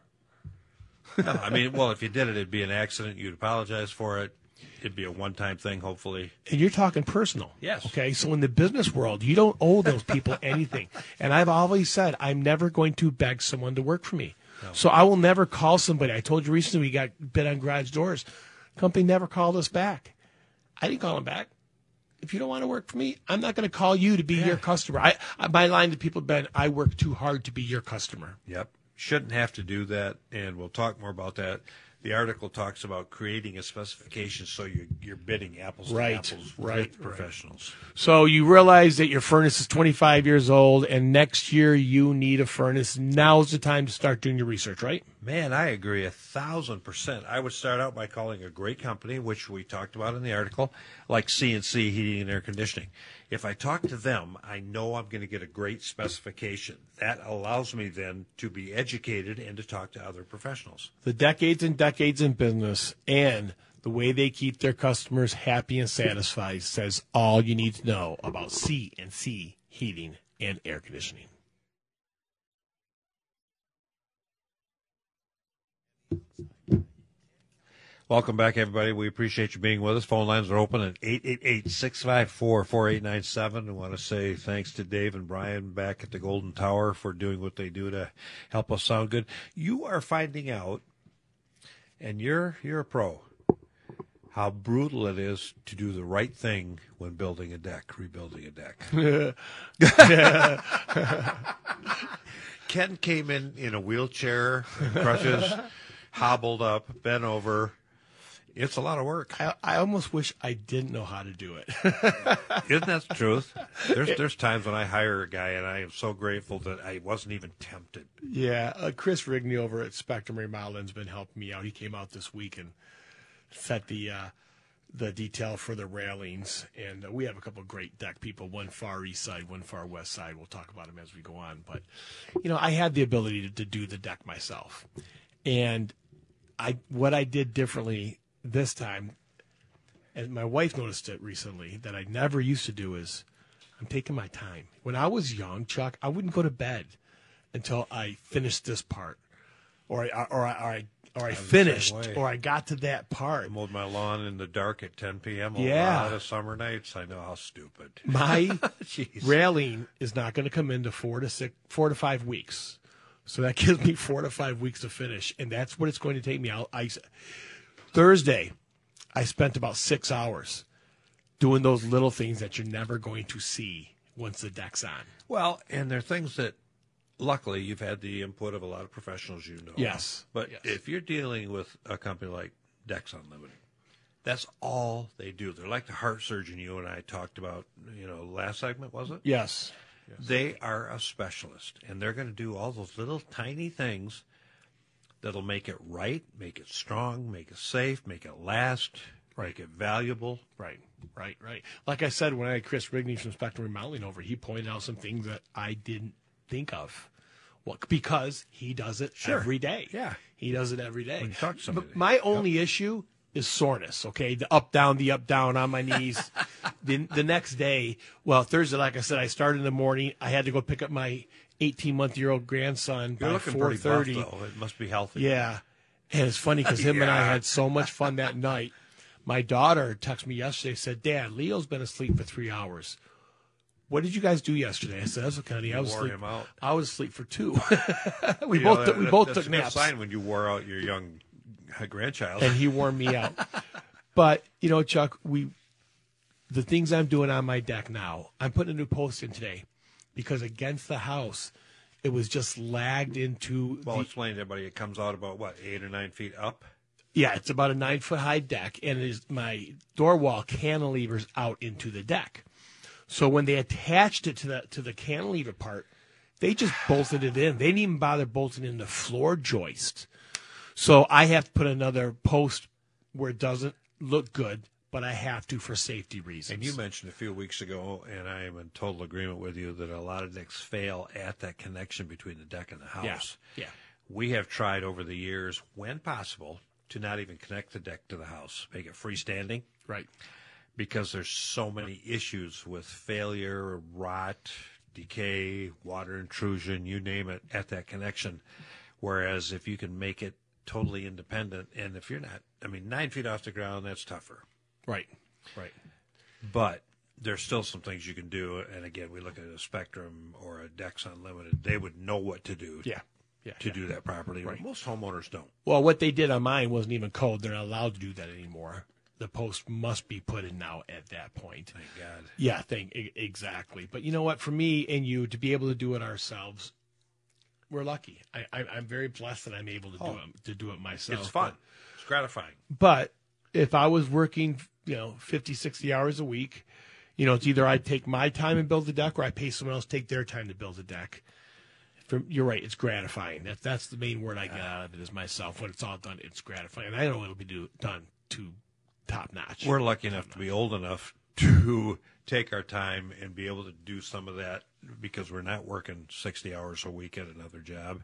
No, I mean, well, if you did it, it'd be an accident. You'd apologize for it. It'd be a one-time thing, hopefully. and you're talking personal. Yes. Okay. So in the business world, you don't owe those people anything. And I've always said I'm never going to beg someone to work for me. So I will never call somebody. I told you recently we got bid on garage doors. Company never called us back. I didn't call them back. If you don't want to work for me, I'm not going to call you to be your customer. I, I my line to people have been, I work too hard to be your customer. Yep. Shouldn't have to do that, and we'll talk more about that. The article talks about creating a specification so you're, you're bidding apples Right, to apples right, with right. professionals. So you realize that your furnace is 25 years old, and next year you need a furnace. Now's the time to start doing your research, right? Man, I agree a thousand percent. I would start out by calling a great company, which we talked about in the article, like CNC Heating and Air Conditioning. If I talk to them, I know I'm going to get a great specification. That allows me then to be educated and to talk to other professionals. the decades and decades in business and the way they keep their customers happy and satisfied says all you need to know about C and C heating and air conditioning. Welcome back, everybody. We appreciate you being with us. Phone lines are open at 888-654-4897. I want to say thanks to Dave and Brian back at the Golden Tower for doing what they do to help us sound good. You are finding out, and you're you're a pro, how brutal it is to do the right thing when building a deck, rebuilding a deck. Ken came in in a wheelchair, crutches, hobbled up, bent over. It's a lot of work. I, I almost wish I didn't know how to do it. Isn't that the truth? There's there's times when I hire a guy and I am so grateful that I wasn't even tempted. yeah, uh, Chris Rigney over at Spectrum Remodeling's been helping me out. He came out this week and set the uh, the detail for the railings, and uh, we have a couple of great deck people. One far east side, one far west side. We'll talk about them as we go on. But you know, I had the ability to, to do the deck myself, and I what I did differently this time, and my wife noticed it recently that I never used to do is I'm taking my time. When I was young, Chuck, I wouldn't go to bed until I finished this part, or I or I or I, or I finished, or I got to that part. I mowed my lawn in the dark at 10 p.m. a Yeah. lot of summer nights. I know how stupid. My Jeez. railing is not going to come into four to six, four to five weeks. So that gives me four to five weeks to finish, and that's what it's going to take me. I'll, I Thursday, I spent about six hours doing those little things that you're never going to see once the deck's on. Well, and there are things that, luckily, you've had the input of a lot of professionals you know. Yes. But Yes. if you're dealing with a company like Decks Unlimited, that's all they do. They're like the heart surgeon you and I talked about, you know, last segment, was it? Yes. They are a specialist, and they're going to do all those little tiny things that'll make it right, make it strong, make it safe, make it last, make it valuable. Right, right, right. Like I said, when I had Chris Rigney from Spectrum Remodeling over, he pointed out some things that I didn't think of Well, because he does it every day. Yeah. He does it every day. When you talk to somebody. But my only issue is soreness, okay? The up, down, the up, down on my knees. the, the next day, well, Thursday, like I said, I started in the morning. I had to go pick up my 18 month year old grandson You're by looking pretty buff, 4.30. It must be healthy. Yeah. And it's funny because him and I had so much fun that night. My daughter texted me yesterday, said, Dad, Leo's been asleep for three hours. What did you guys do yesterday? I said, That's okay, honey. I was asleep. I was asleep for two. we You know, both took, we that- both took naps. sign when you wore out your young uh, grandchild. and he wore me out. But you know, Chuck, we the things I'm doing on my deck now. I'm putting a new post in today because against the house, it was just lagged into. well, the, explain to everybody. It comes out about what eight or nine feet up. yeah, it's about a nine foot high deck, and it is my door wall cantilevers out into the deck. So when they attached it to the to the cantilever part, they just bolted it in. They didn't even bother bolting in the floor joist. So I have to put another post where it doesn't look good, but I have to for safety reasons. And you mentioned a few weeks ago, and I am in total agreement with you that a lot of decks fail at that connection between the deck and the house. yeah, yeah, We have tried over the years, when possible, to not even connect the deck to the house, make it freestanding, right. because there's so many issues with failure, rot, decay, water intrusion, you name it, at that connection. Whereas if you can make it totally independent, and if you're not, I mean, nine feet off the ground, that's tougher. Right, right. but there's still some things you can do. And again, we look at a Spectrum or a Decks Unlimited; they would know what to do Yeah, yeah. to yeah. do that properly. Most homeowners don't. Well, what they did on mine wasn't even code. They're not allowed to do that anymore. The post must be put in now at that point. Thank God. Yeah, thank exactly. But you know what? For me and you to be able to do it ourselves, we're lucky. I, I, I'm very blessed that I'm able to do oh. it to do it myself. It's fun. It's gratifying. But if I was working, you know, 50, 60 hours a week, you know, it's either I take my time and build the deck or I pay someone else to take their time to build the deck. For, you're right. It's gratifying. That's that's the main word I get out of it is myself. When it's all done, it's gratifying. And I know it'll be do, done to top notch. We're lucky enough to be old enough to take our time and be able to do some of that because we're not working 60 hours a week at another job,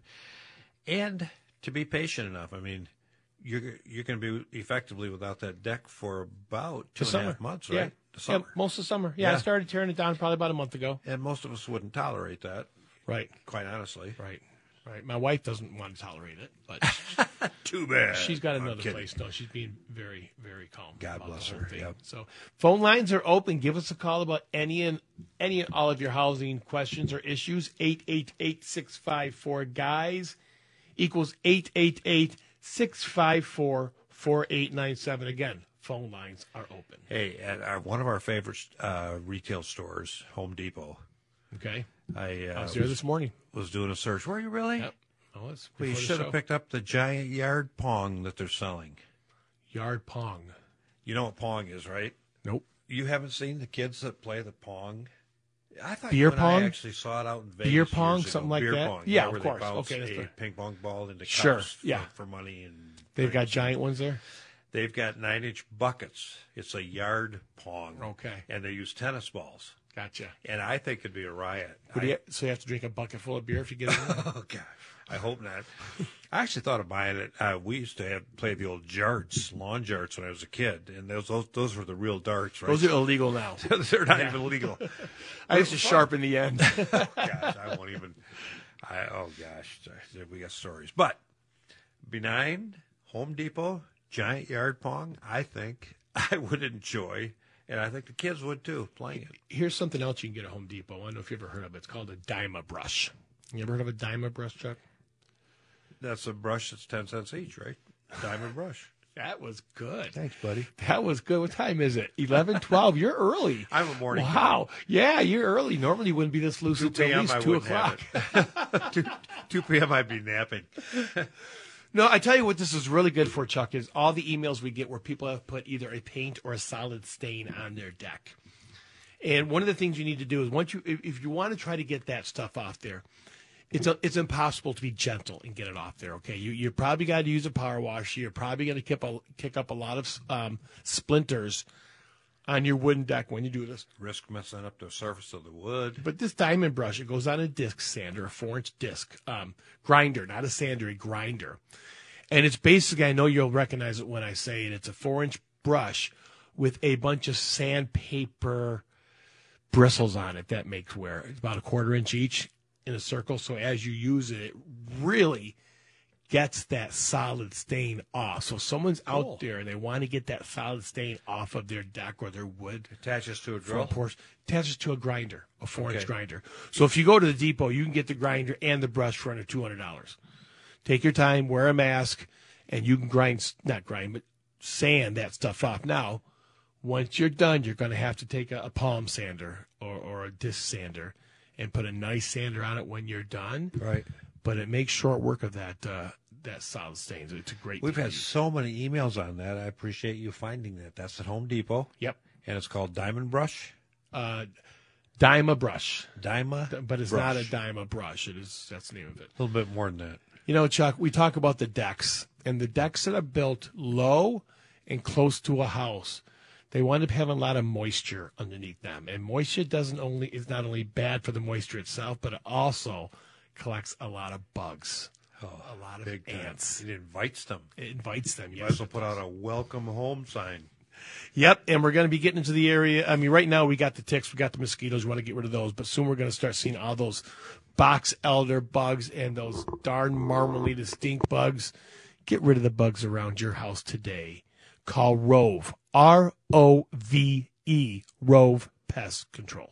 and to be patient enough. I mean. You're you're going to be effectively without that deck for about two and a half The and a half summer. months, Yeah. right? The summer. Yeah, most of the summer. Yeah, I started tearing it down probably about a month ago. And most of us wouldn't tolerate that, Right, quite honestly. right, right. My wife doesn't want to tolerate it, but Too bad. she's got another place. No, she's being very, very calm. God bless her. thing. Yep. So, phone lines are open. Give us a call about any and any and all of your housing questions or issues. Eight eight eight six five four guys equals eight eight eight six five four four eight nine seven. Again, phone lines are open. Hey, at our, one of our favorite uh, retail stores, Home Depot, Okay, I uh, I was there this morning. was doing a search. Were you really? Yep. Oh, it's Well, you before the should have picked up the giant yard pong that they're selling. yard pong. You know what pong is, right? Nope. You haven't seen the kids that play the pong? I thought Beer and I pong? actually saw it out in Vegas. Beer pong, something like Beer that? Pong, Yeah, of course. Okay, that's a the- ping pong ball into cups Sure, for, yeah. for money and They've got giant ones there. They've got nine inch buckets. It's a yard pong. Okay. And they use tennis balls. Gotcha. And I think it'd be a riot. Do I- you, so you have to drink a bucket full of beer if you get it. in? oh God, I hope not. I actually thought of buying it. Uh, we used to have play the old jarts, lawn jarts, when I was a kid, and those those, those were the real darts, right? Those are illegal now. They're not even legal. I used to sharpen the end. oh, gosh, I won't even. I oh gosh, we got stories, but benign Home Depot giant yard pong. I think I would enjoy, and I think the kids would too, playing it. Here's something else you can get at Home Depot. I don't know if you ever heard of it. It's called a Dyma brush. You ever heard of a Dyma brush, Chuck? That's a brush that's ten cents each, right? Diamond brush. That was good. Thanks, buddy. That was good. What time is it? 11, 12? You're early. I'm a morning Wow. Yeah, you're early. Normally you wouldn't be this 2 lucid until at p.m. least I 2 wouldn't o'clock. have it. 2, 2 p.m. I'd be napping. No, I tell you what this is really good for, Chuck, is all the emails we get where people have put either a paint or a solid stain on their deck. And one of the things you need to do is once you, if, you want to try to get that stuff off there, it's a, it's impossible to be gentle and get it off there. Okay, you you probably got to use a power wash. You're probably going to kick kick up a lot of um, splinters on your wooden deck when you do this. Risk messing up the surface of the wood. But this diamond brush, it goes on a disc sander, a four inch disc um, grinder, not a sander, a grinder. And it's basically, I know you'll recognize it when I say it. It's a four inch brush with a bunch of sandpaper bristles on it that makes wear. It's about a quarter inch each in a circle. So as you use it, it really gets that solid stain off. So someone's Cool. out there and they want to get that solid stain off of their deck or their wood Attaches to a drill. porch attaches to a grinder, a four inch Okay. grinder. So if you go to the depot, you can get the grinder and the brush for under two hundred dollars. Take your time, wear a mask, and you can grind not grind, but sand that stuff off. Now, once you're done, you're going to have to take a, a palm sander or, or a disc sander and put a nice sander on it when you're done. Right. But it makes short work of that uh, that solid stains. It's a great. We've had so many emails on that. I appreciate you finding that. That's at Home Depot, Yep. and it's called Diamond Brush. Uh, Dyma brush, Dyma, but it's brush. not a Dyma brush. It is that's the name of it. A little bit more than that. You know, Chuck, we talk about the decks, and the decks that are built low and close to a house, they wind up having a lot of moisture underneath them. And moisture doesn't only is not only bad for the moisture itself, but it also collects a lot of bugs, oh, a lot of Oh, Big time. ants. It invites them. It invites them. You yes, might as well put out a welcome home sign. Yep, and we're going to be getting into the area. I mean, right now we got the ticks, we got the mosquitoes. We want to get rid of those, but soon we're going to start seeing all those box elder bugs and those darn marmalade stink bugs. Get rid of the bugs around your house today. Call Rove, R O V E, Rove Pest Control.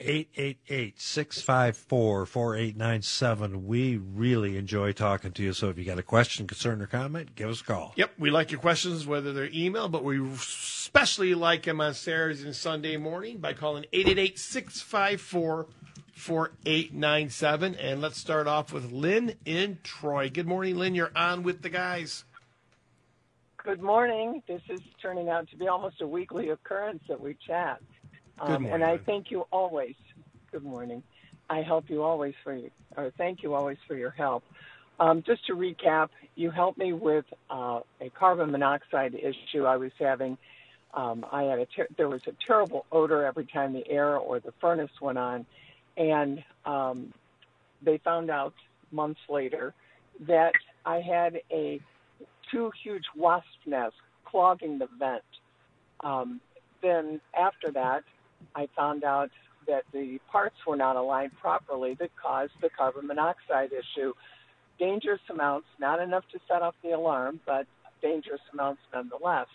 888-654-4897. We really enjoy talking to you. So if you got a question, concern, or comment, give us a call. Yep, we like your questions, whether they're email, but we especially like them on Saturdays and Sunday morning by calling 888 654 4897. And let's start off with Lynn in Troy. Good morning, Lynn. You're on with the guys. Good morning. This is turning out to be almost a weekly occurrence that we chat. Um, Good morning, and I thank you always. Good morning. I help you always for you, or thank you always for your help. Um, just to recap, you helped me with uh, a carbon monoxide issue I was having. Um, I had a ter- there was a terrible odor every time the air or the furnace went on, and um, they found out months later that I had a two huge wasp nests clogging the vent. Um, then after that, I found out that the parts were not aligned properly that caused the carbon monoxide issue. Dangerous amounts, not enough to set off the alarm, but dangerous amounts nonetheless.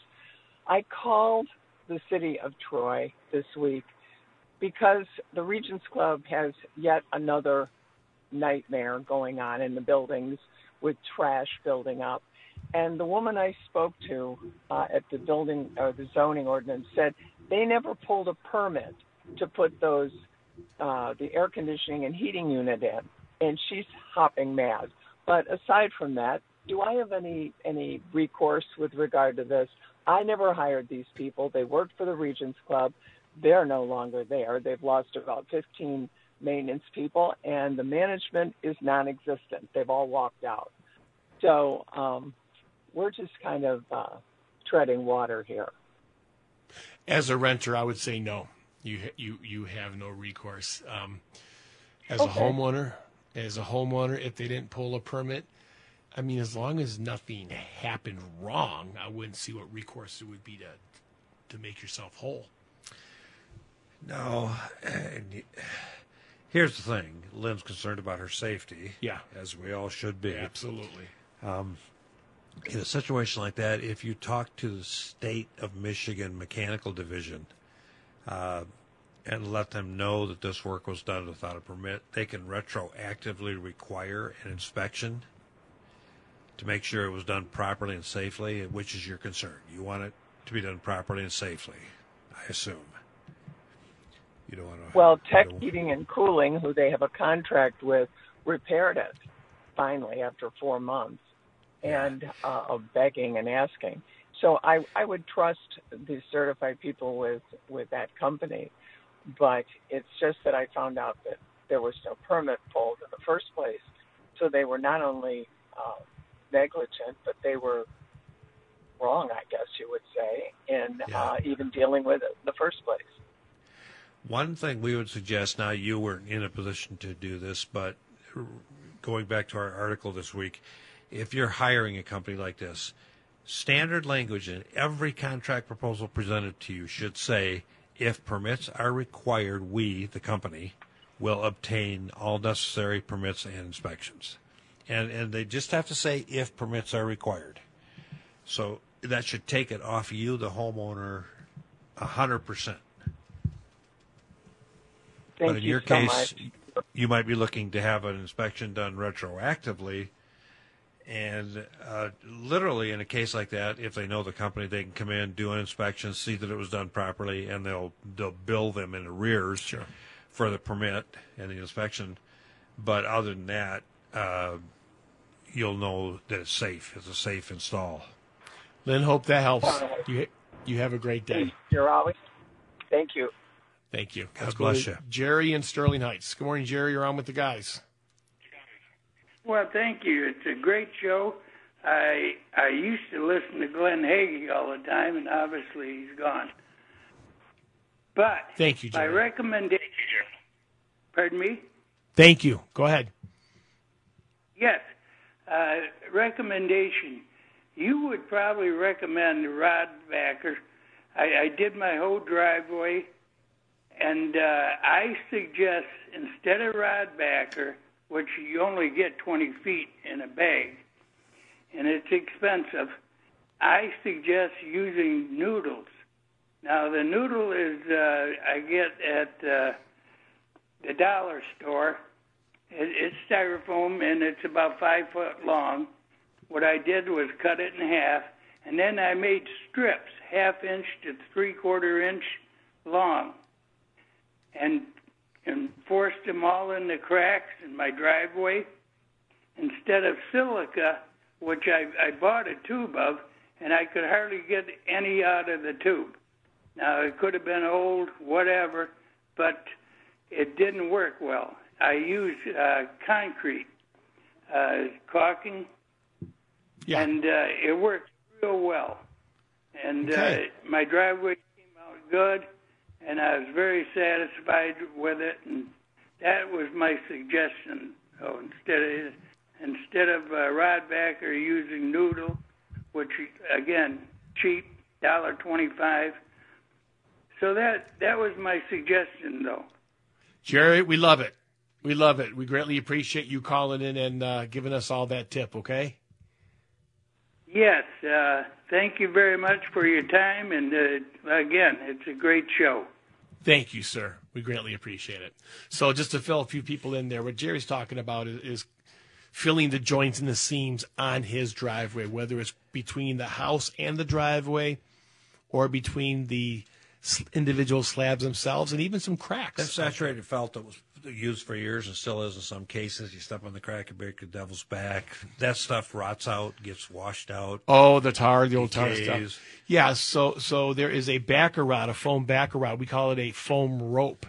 I called the city of Troy this week because the Regents Club has yet another nightmare going on in the buildings with trash building up. And the woman I spoke to uh, at the building or the zoning ordinance said they never pulled a permit to put those uh, the air conditioning and heating unit in, and she's hopping mad. But aside from that, do I have any any recourse with regard to this? I never hired these people. They worked for the Regents Club. They're no longer there. They've lost about 15 maintenance people, and the management is non-existent. They've all walked out. So um, we're just kind of uh, treading water here. As a renter, I would say no. You you you have no recourse. Um, as a homeowner, as a homeowner, if they didn't pull a permit, I mean, as long as nothing happened wrong, I wouldn't see what recourse it would be to to make yourself whole. No. And here's the thing Lynn's concerned about her safety. Yeah. As we all should be. Absolutely. In a situation like that, if you talk to the state of Michigan Mechanical Division uh, and let them know that this work was done without a permit, they can retroactively require an inspection to make sure it was done properly and safely, which is your concern. You want it to be done properly and safely, I assume. You don't want to. Well, Tech Heating and Cooling, who they have a contract with, repaired it finally after four months and uh, of begging and asking. So I, I would trust the certified people with, with that company, but it's just that I found out that there was no permit pulled in the first place. So they were not only uh, negligent, but they were wrong, I guess you would say, in Yeah. uh, even dealing with it in the first place. One thing we would suggest now, you weren't in a position to do this, but going back to our article this week, if you're hiring a company like this, standard language in every contract proposal presented to you should say, if permits are required, we, the company, will obtain all necessary permits and inspections. And, and they just have to say if permits are required. So that should take it off you, the homeowner, a hundred percent. Thank But in you your so case, much. you might be looking to have an inspection done retroactively. And uh, literally, in a case like that, if they know the company, they can come in, do an inspection, see that it was done properly, and they'll they'll bill them in arrears for the permit and the inspection. But other than that, uh, you'll know that it's safe. It's a safe install. Lynn, hope that helps. You you have a great day. You're always. Thank you. Thank you. God Let's bless you. Jerry in Sterling Heights. Good morning, Jerry. You're on with the guys. Well, thank you. It's a great show. I I used to listen to Glenn Haege all the time, and obviously he's gone. But Thank you, my Jerry. recommendation. Pardon me. Thank you. Go ahead. Yes, uh, recommendation. You would probably recommend the rod backer. I, I did my whole driveway, and uh, I suggest instead of rod backer, which you only get 20 feet in a bag, and it's expensive, I suggest using noodles. Now the noodle is uh, I get at uh, the dollar store. It, it's styrofoam and it's about five foot long. What I did was cut it in half, and then I made strips, half inch to three quarter inch long, and and forced them all in the cracks in my driveway. Instead of silica, which I, I bought a tube of, and I could hardly get any out of the tube. Now it could have been old, whatever, but it didn't work well. I used uh, concrete uh, caulking, Yeah. and uh, it worked real well. And Okay. uh, my driveway came out good, and I was very satisfied with it. And that was my suggestion. So instead of instead of uh, back or using noodle, which again cheap, dollar twenty five. So that that was my suggestion, though. Jerry, we love it. We love it. We greatly appreciate you calling in and uh, giving us all that tip, okay? Yes, uh, thank you very much for your time, and uh, again, it's a great show. Thank you, sir. We greatly appreciate it. So, just to fill a few people in there, what Jerry's talking about is, is filling the joints and the seams on his driveway, whether it's between the house and the driveway or between the individual slabs themselves and even some cracks. That saturated felt that was used for years and still is in some cases. You step on the crack and break the devil's back. That stuff rots out, gets washed out. Oh, the tar, the old tar stuff. Yeah, so so there is a backer rod, a foam backer rod. We call it a foam rope.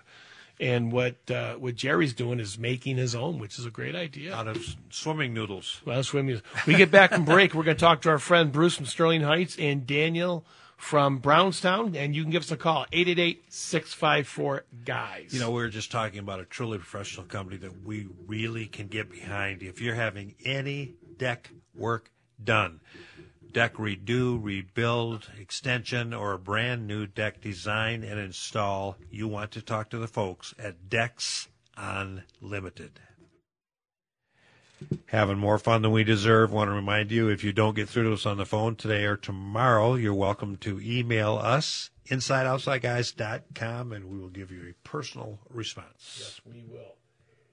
And what uh, what Jerry's doing is making his own, which is a great idea. Out of swimming noodles. Well, swimming. We get back from break. We're going to talk to our friend Bruce from Sterling Heights and Daniel from Brownstown, and you can give us a call 888-654 guys. You know, we were just talking about a truly professional company that we really can get behind. If you're having any deck work done, deck redo, rebuild, extension, or a brand new deck design and install, you want to talk to the folks at Decks Unlimited. Having more fun than we deserve. Want to remind you if you don't get through to us on the phone today or tomorrow, you're welcome to email us insideoutsideguys.com and we will give you a personal response. Yes, we will.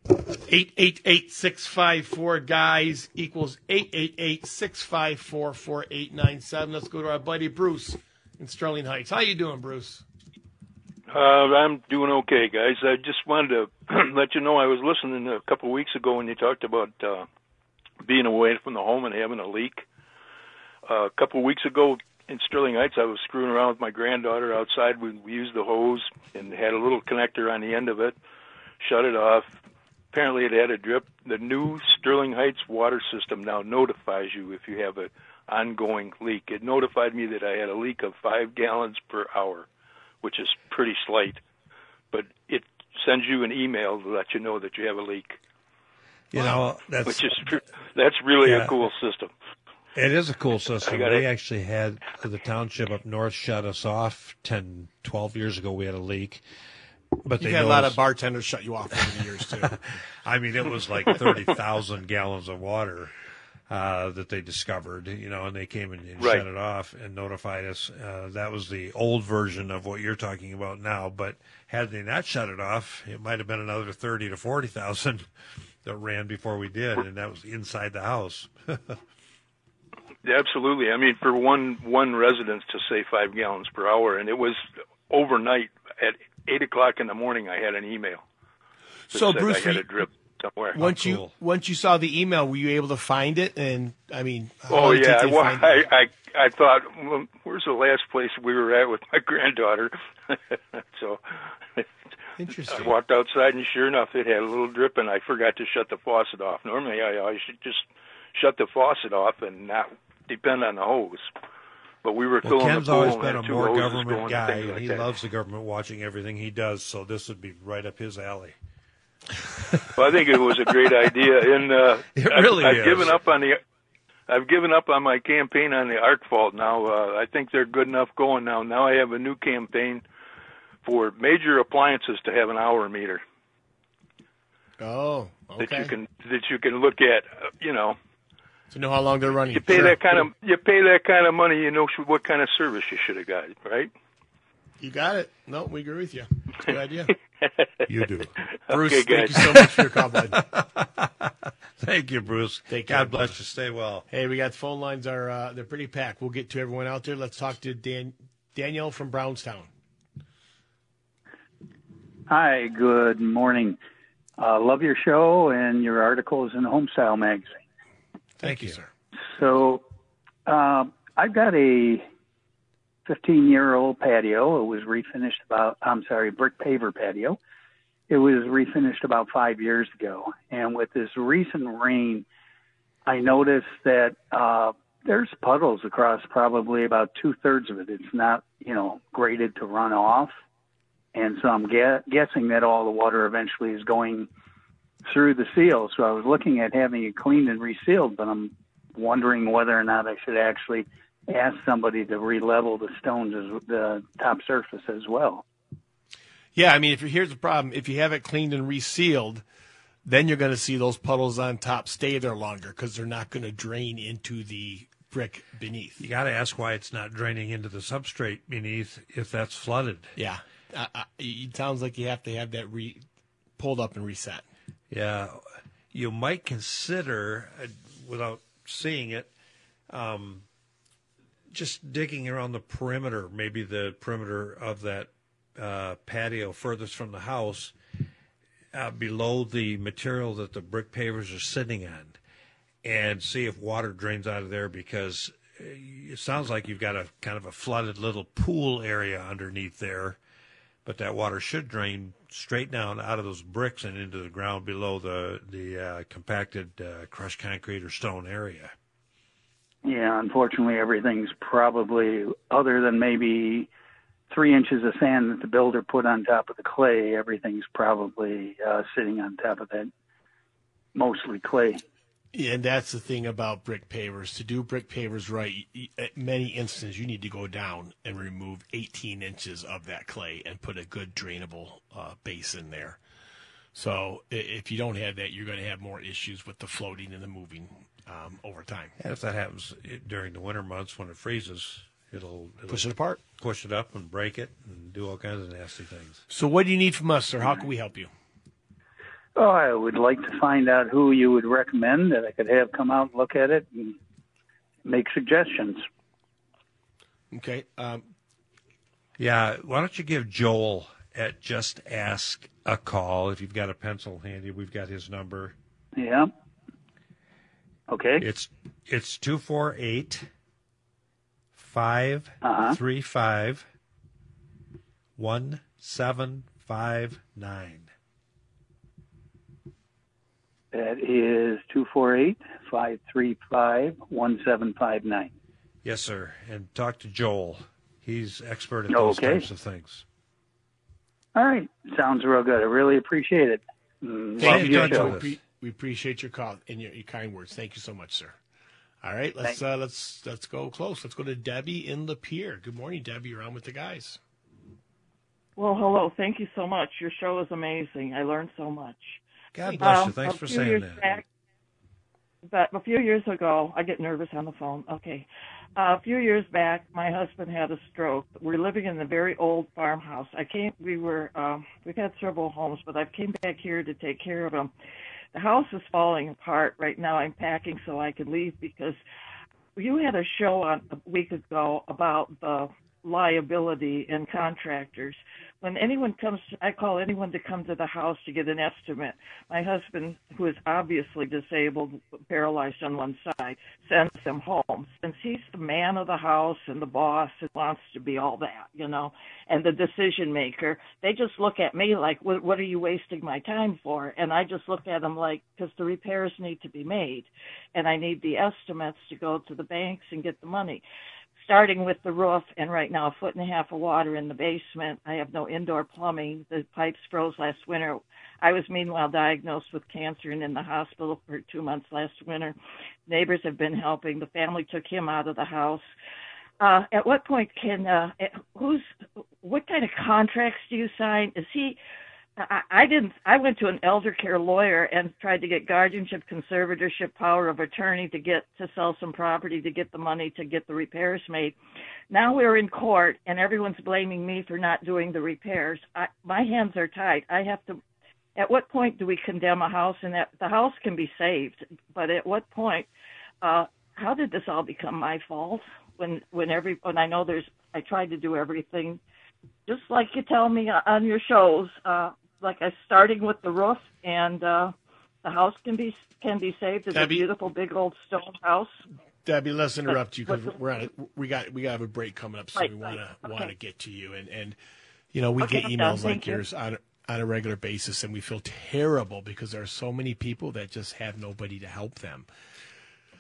888-654 guys equals 888-654-4897. Let's go to our buddy Bruce in Sterling Heights. How you doing, Bruce? Uh, I'm doing okay, guys. I just wanted to let you know I was listening a couple of weeks ago when you talked about uh, being away from the home and having a leak. Uh, a couple of weeks ago in Sterling Heights, I was screwing around with my granddaughter outside. We, we used the hose and had a little connector on the end of it. Shut it off. Apparently, it had a drip. The new Sterling Heights water system now notifies you if you have a, ongoing leak. It notified me that I had a leak of five gallons per hour, which is pretty slight, but it sends you an email to let you know that you have a leak. You know, that's which is that's really Yeah. a cool system. It is a cool system. I got We it. actually had the township up north shut us off 10, 12 years ago. We had a leak. But You they got a lot of bartenders shut you off over the years too. I mean, it was like 30,000 gallons of water uh, that they discovered, you know, and they came and, and Right. shut it off and notified us. Uh, that was the old version of what you're talking about now. But had they not shut it off, it might have been another 30 to 40,000 that ran before we did, and that was inside the house. Absolutely. I mean, for one one residence to say five gallons per hour, and it was overnight at eight o'clock in the morning. I had an email. So, Bruce, I had a drip somewhere. once oh, you cool. once you saw the email, were you able to find it? And I mean, Oh long did it yeah, take you to well, I. I I thought, well, where's the last place we were at with my granddaughter? so I Interesting. walked outside, and sure enough, it had a little drip, and I forgot to shut the faucet off. Normally, I, I should just shut the faucet off and not depend on the hose. But we were Well, filling Ken's the pool always and been a more government going and guy, and like he that. loves the government watching everything he does. So this would be right up his alley. Well, I think it was a great idea, and uh, It I've- I've, is. given up on the. I've given up on my campaign on the arc fault now. Uh, I think they're good enough going now. Now I have a new campaign for major appliances to have an hour meter Oh, that you can that you can look at. Uh, you know, to know how long they're running. you pay Sure. that kind of you pay that kind of money, you know what kind of service you should have got, right? You got it. No, we agree with you. It's a good idea. You do. Bruce, Okay, thank you so much for your call, bud. Thank you, Bruce. Take care, God bless brother. you. Stay well. Hey, we got the phone lines are uh, they're pretty packed. We'll get to everyone out there. Let's talk to Dan Danielle from Brownstown. Hi, good morning. Uh, love your show and your articles in Homestyle magazine. Thank, you, sir. So, uh, I've got a 15 year old patio. It was refinished about, I'm sorry, brick paver patio. It was refinished about five years ago. And with this recent rain, I noticed that uh, there's puddles across probably about two thirds of it. It's not, you know, graded to run off. And so I'm gue- guessing that all the water eventually is going through the seal. So I was looking at having it cleaned and resealed, but I'm wondering whether or not I should actually ask somebody to re-level the stones as the top surface as well. Yeah, I mean, if you, here's the problem: if you have it cleaned and resealed, then you're going to see those puddles on top stay there longer because they're not going to drain into the brick beneath. You got to ask why it's not draining into the substrate beneath if that's flooded. Yeah, uh, uh, it sounds like you have to have that re pulled up and reset. Yeah, you might consider, uh, without seeing it, um, just digging around the perimeter, maybe the perimeter of that uh, patio furthest from the house, uh, below the material that the brick pavers are sitting on, and see if water drains out of there because uh, it sounds like you've got a kind of a flooded little pool area underneath there but that water should drain straight down out of those bricks and into the ground below the the uh, compacted uh, crushed concrete or stone area. Yeah, unfortunately, everything's probably other than maybe three inches of sand that the builder put on top of the clay. Everything's probably uh, sitting on top of that, mostly clay. And that's the thing about brick pavers. To do brick pavers right, at many instances, you need to go down and remove 18 inches of that clay and put a good drainable uh, base in there. So if you don't have that, you're going to have more issues with the floating and the moving um, over time. And if that happens i- during the winter months when it freezes, it'll, it'll Push it apart. push it up and break it and do all kinds of nasty things. So what do you need from us, sir? How can we help you? Oh, I would like to find out who you would recommend that I could have come out and look at it and make suggestions. Okay. Um, Yeah, why don't you give Joel at Just Ask a call if you've got a pencil handy? We've got his number. Yeah. Okay. It's it's two four eight five Uh-huh. three five one seven five nine. That is two four eight five three five one seven five nine. Yes, sir. And talk to Joel. He's expert at those okay. types of things. All right, sounds real good. I really appreciate it. Mm, Thank love you, your Judge. show. With us. We, we appreciate your call and your, your kind words. Thank you so much, sir. All right, let's uh, let's let's go close. Let's go to Debbie in Lapeer. Good morning, Debbie. You're on with the guys. Well, hello. Thank you so much. Your show is amazing. I learned so much. God bless you. Um, Thanks for few saying that. Back, but a few years ago, I get nervous on the phone. Okay. Uh, a few years back, my husband had a stroke. We're living in a very old farmhouse. I came. We were. Um, we've had several homes, but I came back here to take care of him. House is falling apart right now. I'm packing so I can leave because you had a show on a week ago about the liability in contractors. When anyone comes, to, I call anyone to come to the house to get an estimate. My husband, who is obviously disabled, paralyzed on one side, sends them home. Since he's the man of the house and the boss and wants to be all that, you know, and the decision maker, they just look at me like, what, what are you wasting my time for? And I just look at them like, because the repairs need to be made, and I need the estimates to go to the banks and get the money starting with the roof and right now a foot and a half of water in the basement. I have no indoor plumbing. The pipes froze last winter. I was meanwhile diagnosed with cancer and in the hospital for two months last winter. Neighbors have been helping. The family took him out of the house. Uh, at what point can uh, who's what kind of contracts do you sign? Is he I, I didn't. I went to an elder care lawyer and tried to get guardianship, conservatorship, power of attorney to get to sell some property to get the money to get the repairs made. Now we're in court and everyone's blaming me for not doing the repairs. I, my hands are tied. I have to. At what point do we condemn a house and that the house can be saved? But at what point? Uh, how did this all become my fault? When when every when I know there's I tried to do everything just like you tell me on your shows, uh, like I starting with the roof and uh, the house can be can be saved. It's Debbie? a beautiful big old stone house. Debbie, let's interrupt you because we're on. A, we got we got to have a break coming up, so Right, we want right. to Okay. want to get to you. And and you know we Okay, get emails like you. yours on on a regular basis, and we feel terrible because there are so many people that just have nobody to help them.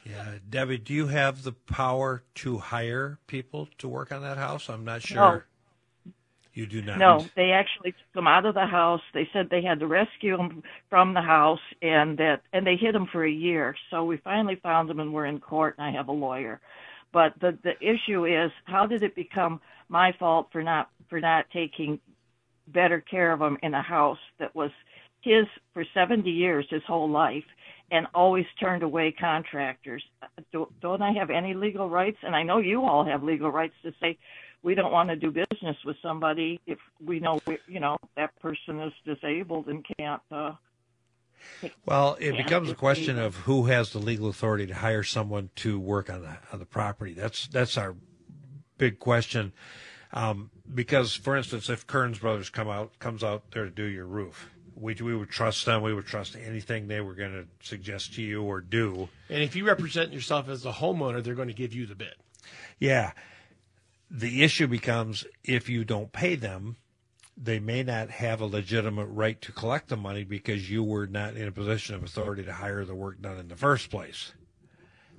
Yeah, Debbie, do you have the power to hire people to work on that house? I'm not sure. No. You do not. No, they actually took him out of the house. They said they had to rescue him from the house, and that and they hid him for a year. So we finally found him, and we're in court, and I have a lawyer. But the the issue is, how did it become my fault for not for not taking better care of him in a house that was his for 70 years, his whole life, and always turned away contractors. Uh, do, don't I have any legal rights? And I know you all have legal rights to say we don't want to do business with somebody if we know we, you know that person is disabled and can't. Uh, Well, it Yeah. becomes a question of who has the legal authority to hire someone to work on the on the property. That's that's our big question. Um, because, for instance, if Kearns Brothers come out comes out there to do your roof, we we would trust them. We would trust anything they were going to suggest to you or do. And if you represent yourself as a homeowner, they're going to give you the bid. Yeah. The issue becomes if you don't pay them, they may not have a legitimate right to collect the money because you were not in a position of authority to hire the work done in the first place.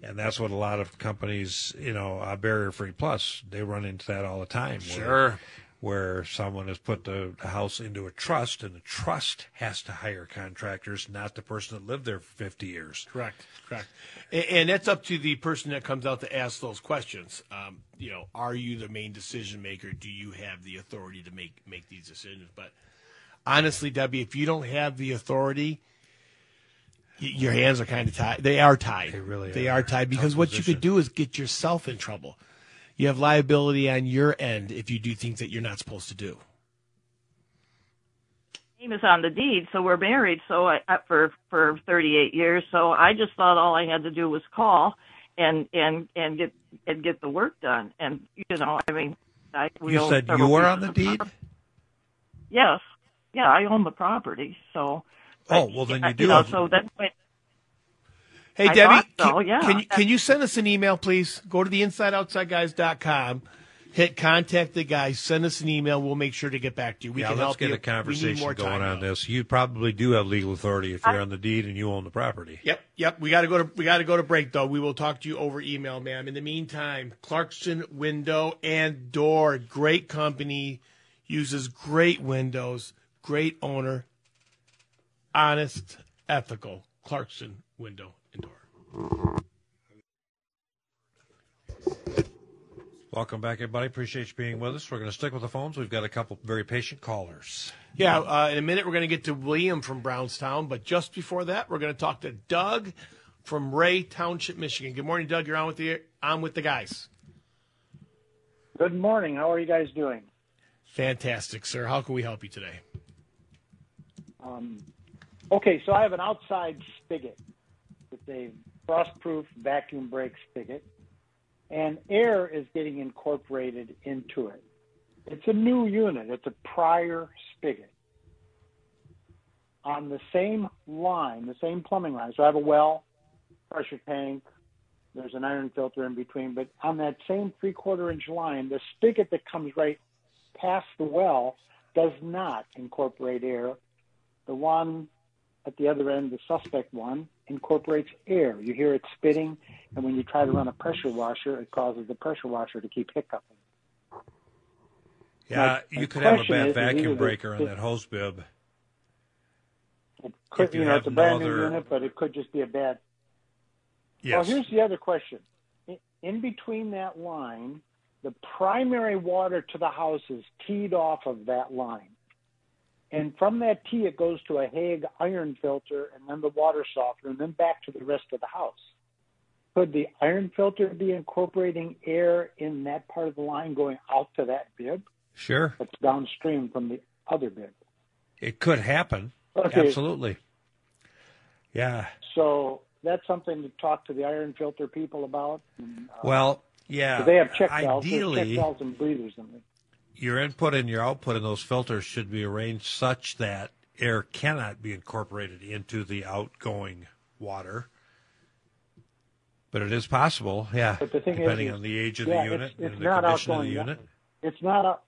And that's what a lot of companies, you know, uh, Barrier Free Plus, they run into that all the time. Sure. Where someone has put the, house into a trust and the trust has to hire contractors, not the person that lived there for 50 years. Correct, correct. And, and that's up to the person that comes out to ask those questions. Um, you know, are you the main decision maker? Do you have the authority to make make these decisions? But honestly, Debbie, if you don't have the authority, your hands are kind of tied. They are tied. They really They are. are tied because Tough what you could do is get yourself in trouble. You have liability on your end if you do things that you're not supposed to do. name is on the deed, so we're married. So I, for for 38 years. So I just thought all I had to do was call and and and get and get the work done. And you know, I mean, I we You said you were on the deed? property. Yes, yeah, I own the property. So Oh, well, then you do know, so that's when Hey, I Debbie, so, can, yeah. can you can you send us an email, please? Go to the InsideOutsideGuys.com, hit contact the guys, send us an email. We'll make sure to get back to you. We yeah, can let's help get you. a We need conversation going on though. this. You probably do have legal authority if you're on the deed and you own the property. Yep, Yep, we got to go to we got to go to break though. We will talk to you over email, ma'am. In the meantime, Clarkson Window and Door, great company, uses great windows, great owner, honest, ethical. Clarkson Window and Door. Welcome back, everybody. Appreciate you being with us. We're going to stick with the phones. We've got a couple very patient callers. Yeah, uh, in a minute we're going to get to William from Brownstown, but just before that, we're going to talk to Doug from Ray Township, Michigan. Good morning, Doug. You're on with the on with the guys. Good morning. How are you guys doing? Fantastic, sir. How can we help you today? Um, okay, so I have an outside spigot. It's a frost-proof vacuum brake spigot, and air is getting incorporated into it. It's a new unit. It's a prior spigot. On the same line, the same plumbing line. So I have a well, pressure tank, there's an iron filter in between, but on that same three quarter inch line, the spigot that comes right past the well does not incorporate air. The one at the other end, the suspect one, incorporates air. You hear it spitting, and when you try to run a pressure washer, it causes the pressure washer to keep hiccuping. Yeah, My- you my could have a bad is, vacuum breaker on that hose bib. It could, If you you know, it's a brand new unit, but it could just be a bad. Yes. Well, here's the other question. In between that line, the primary water to the house is teed off of that line. And from that tee, it goes to a Hague iron filter and then the water softener and then back to the rest of the house. Could the iron filter be incorporating air in that part of the line going out to that bib Sure. that's downstream from the other bib? It could happen. Okay. Absolutely. Yeah. So that's something to talk to the iron filter people about. And, uh, Well, yeah. they have check valves. Ideally, check valves and breathers in them. Your input and your output in those filters should be arranged such that air cannot be incorporated into the outgoing water. But it is possible, yeah, But the thing is, depending is- on the age of yeah, the unit it's, it's and the not condition of the unit. It's not. out-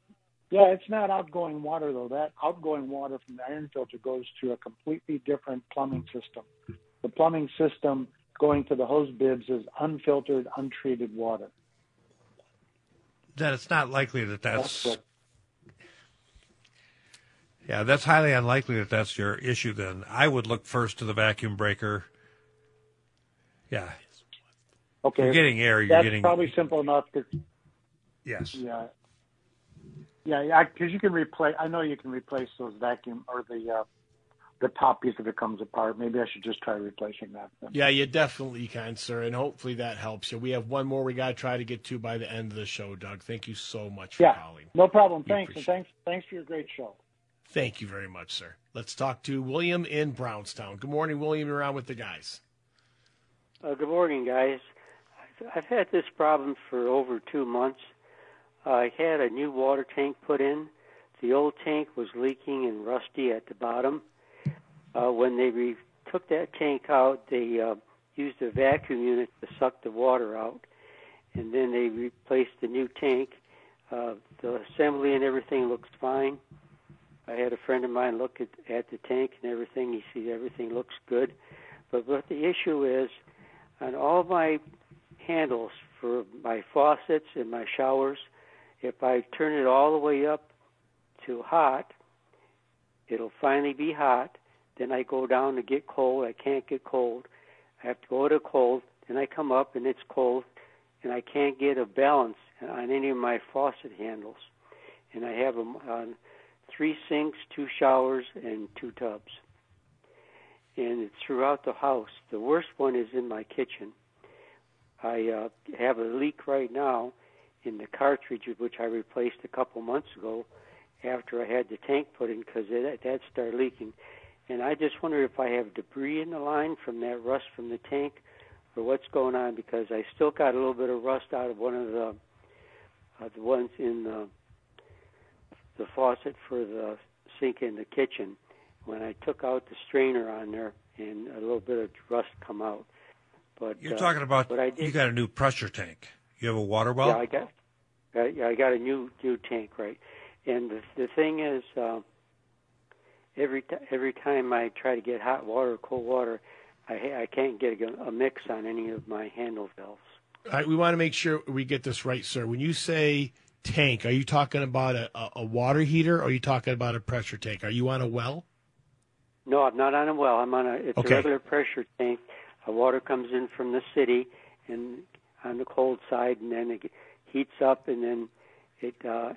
Yeah, it's not outgoing water though. That outgoing water from the iron filter goes to a completely different plumbing system. The plumbing system going to the hose bibs is unfiltered, untreated water. Then it's not likely that That's yeah, that's highly unlikely that that's your issue. Then I would look first to the vacuum breaker. Yeah, Okay, you're getting air. You're that's getting probably simple enough. To, yes. yeah, yeah, yeah. Because you can replace. I know you can replace those vacuum or the uh, the top piece of it comes apart. Maybe I should just try replacing that. Then. Yeah, you definitely can, sir, and hopefully that helps you. We have one more we got to try to get to by the end of the show, Doug. Thank you so much for Yeah, calling. no problem. We Thanks, and thanks, thanks for your great show. Thank you very much, sir. Let's talk to William in Brownstown. Good morning, William. You're on with the guys. Uh, good morning, guys. I've, I've had this problem for over two months. I had a new water tank put in. The old tank was leaking and rusty at the bottom. Uh, when they re- took that tank out, they uh, used a vacuum unit to suck the water out, and then they replaced the new tank. Uh, the assembly and everything looks fine. I had a friend of mine look at, at the tank and everything. He sees everything looks good. But what the issue is, on all my handles for my faucets and my showers, if I turn it all the way up to hot, it'll finally be hot. Then I go down to get cold. I can't get cold. I have to go to cold. Then I come up and it's cold, and I can't get a balance on any of my faucet handles. And I have them on three sinks, two showers, and two tubs. And it's throughout the house. The worst one is in my kitchen. I uh, have a leak right now in the cartridge, which I replaced a couple months ago after I had the tank put in because that started leaking. And I just wonder if I have debris in the line from that rust from the tank, or what's going on because I still got a little bit of rust out of one of the uh, the ones in the the faucet for the sink in the kitchen. When I took out the strainer on there, and a little bit of rust come out. But You're uh, talking about what I did, you got a new pressure tank. You have a water well. yeah, I got, uh, yeah, I got a new new tank, right? And the the thing is, uh, every t- every time I try to get hot water or cold water, I, I can't get a, a mix on any of my handle valves. All right, we want to make sure we get this right, sir. When you say tank, are you talking about a, a, a water heater or are you talking about a pressure tank? Are you on a well? No, I'm not on a well. I'm on a. It's Okay. a regular pressure tank. Uh, water comes in from the city, and on the cold side, and then it heats up, and then it uh,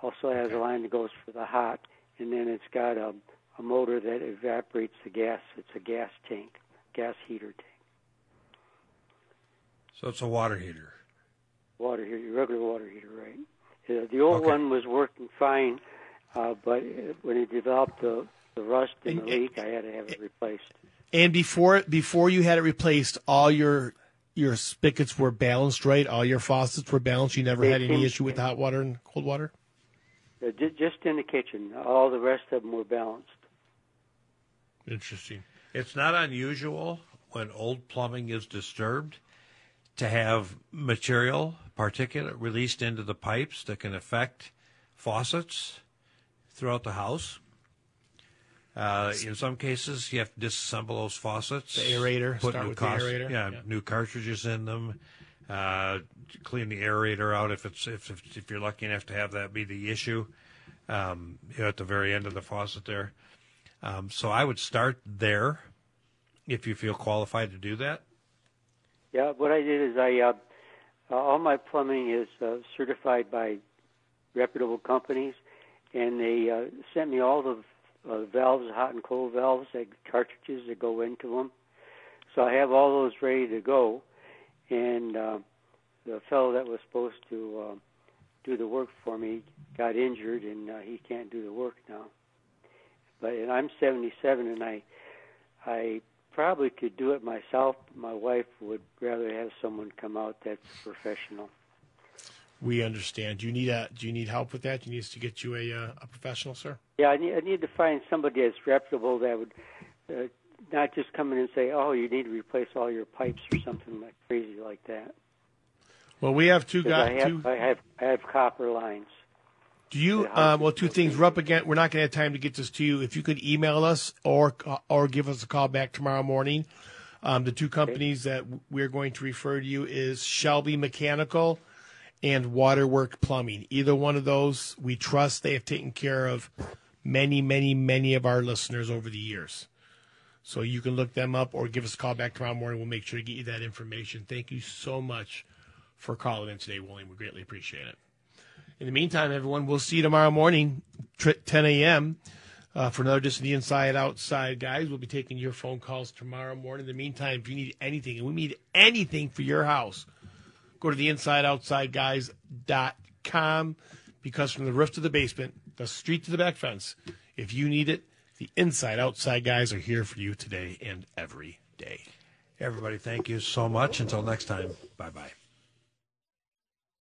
also has a line that goes for the hot, and then it's got a, a motor that evaporates the gas. It's a gas tank, gas heater tank, So it's a water heater. water heater, regular water heater, right? Uh, the old Okay. one was working fine, uh, but when it developed the the rust and the leak, I had to have it replaced. And before before you had it replaced, all your your spigots were balanced right. All your faucets were balanced. You never They had any issue with hot water and cold water. Uh, ju- just in the kitchen, all the rest of them were balanced. Interesting. It's not unusual when old plumbing is disturbed to have material, particulate, released into the pipes that can affect faucets throughout the house. Uh, in some cases, you have to disassemble those faucets. The aerator, Put start new with the aerator, Yeah, yeah. new cartridges in them. Uh, clean the aerator out if it's if, if if you're lucky enough to have that be the issue. Um, you know, at the very end of the faucet there. Um, so I would start there if you feel qualified to do that. Yeah, what I did is I uh, uh, all my plumbing is uh, certified by reputable companies, and they uh, sent me all the uh, valves, hot and cold valves, like cartridges that go into them. So I have all those ready to go, and uh, the fellow that was supposed to uh, do the work for me got injured, and uh, he can't do the work now. But and I'm 77, and I I probably could do it myself. But my wife would rather have someone come out that's professional. We understand. Do you need a Do you need help with that? Do you need us to get you a uh, a professional, sir? Yeah, I need I need to find somebody that's reputable that would uh, not just come in and say, "Oh, you need to replace all your pipes" or something like crazy like that. Well, we have two guys. I have Two, I have I have copper lines. do you? Uh, well, two things. We're up again. We're not going to have time to get this to you. If you could email us or or give us a call back tomorrow morning. Um, the two companies that we're going to refer to you is Shelby Mechanical and Waterwork Plumbing. Either one of those, we trust they have taken care of many, many, many of our listeners over the years. So you can look them up or give us a call back tomorrow morning. We'll make sure to get you that information. Thank you so much for calling in today, William. We greatly appreciate it. In the meantime, everyone, we'll see you tomorrow morning, 10 a.m. Uh, for another just the inside outside guys. We'll be taking your phone calls tomorrow morning. In the meantime, if you need anything, and we need anything for your house, go to the inside outside guys.com because from the roof to the basement, the street to the back fence, if you need it, the inside outside guys are here for you today and every day. Everybody, thank you so much. Until next time, bye bye.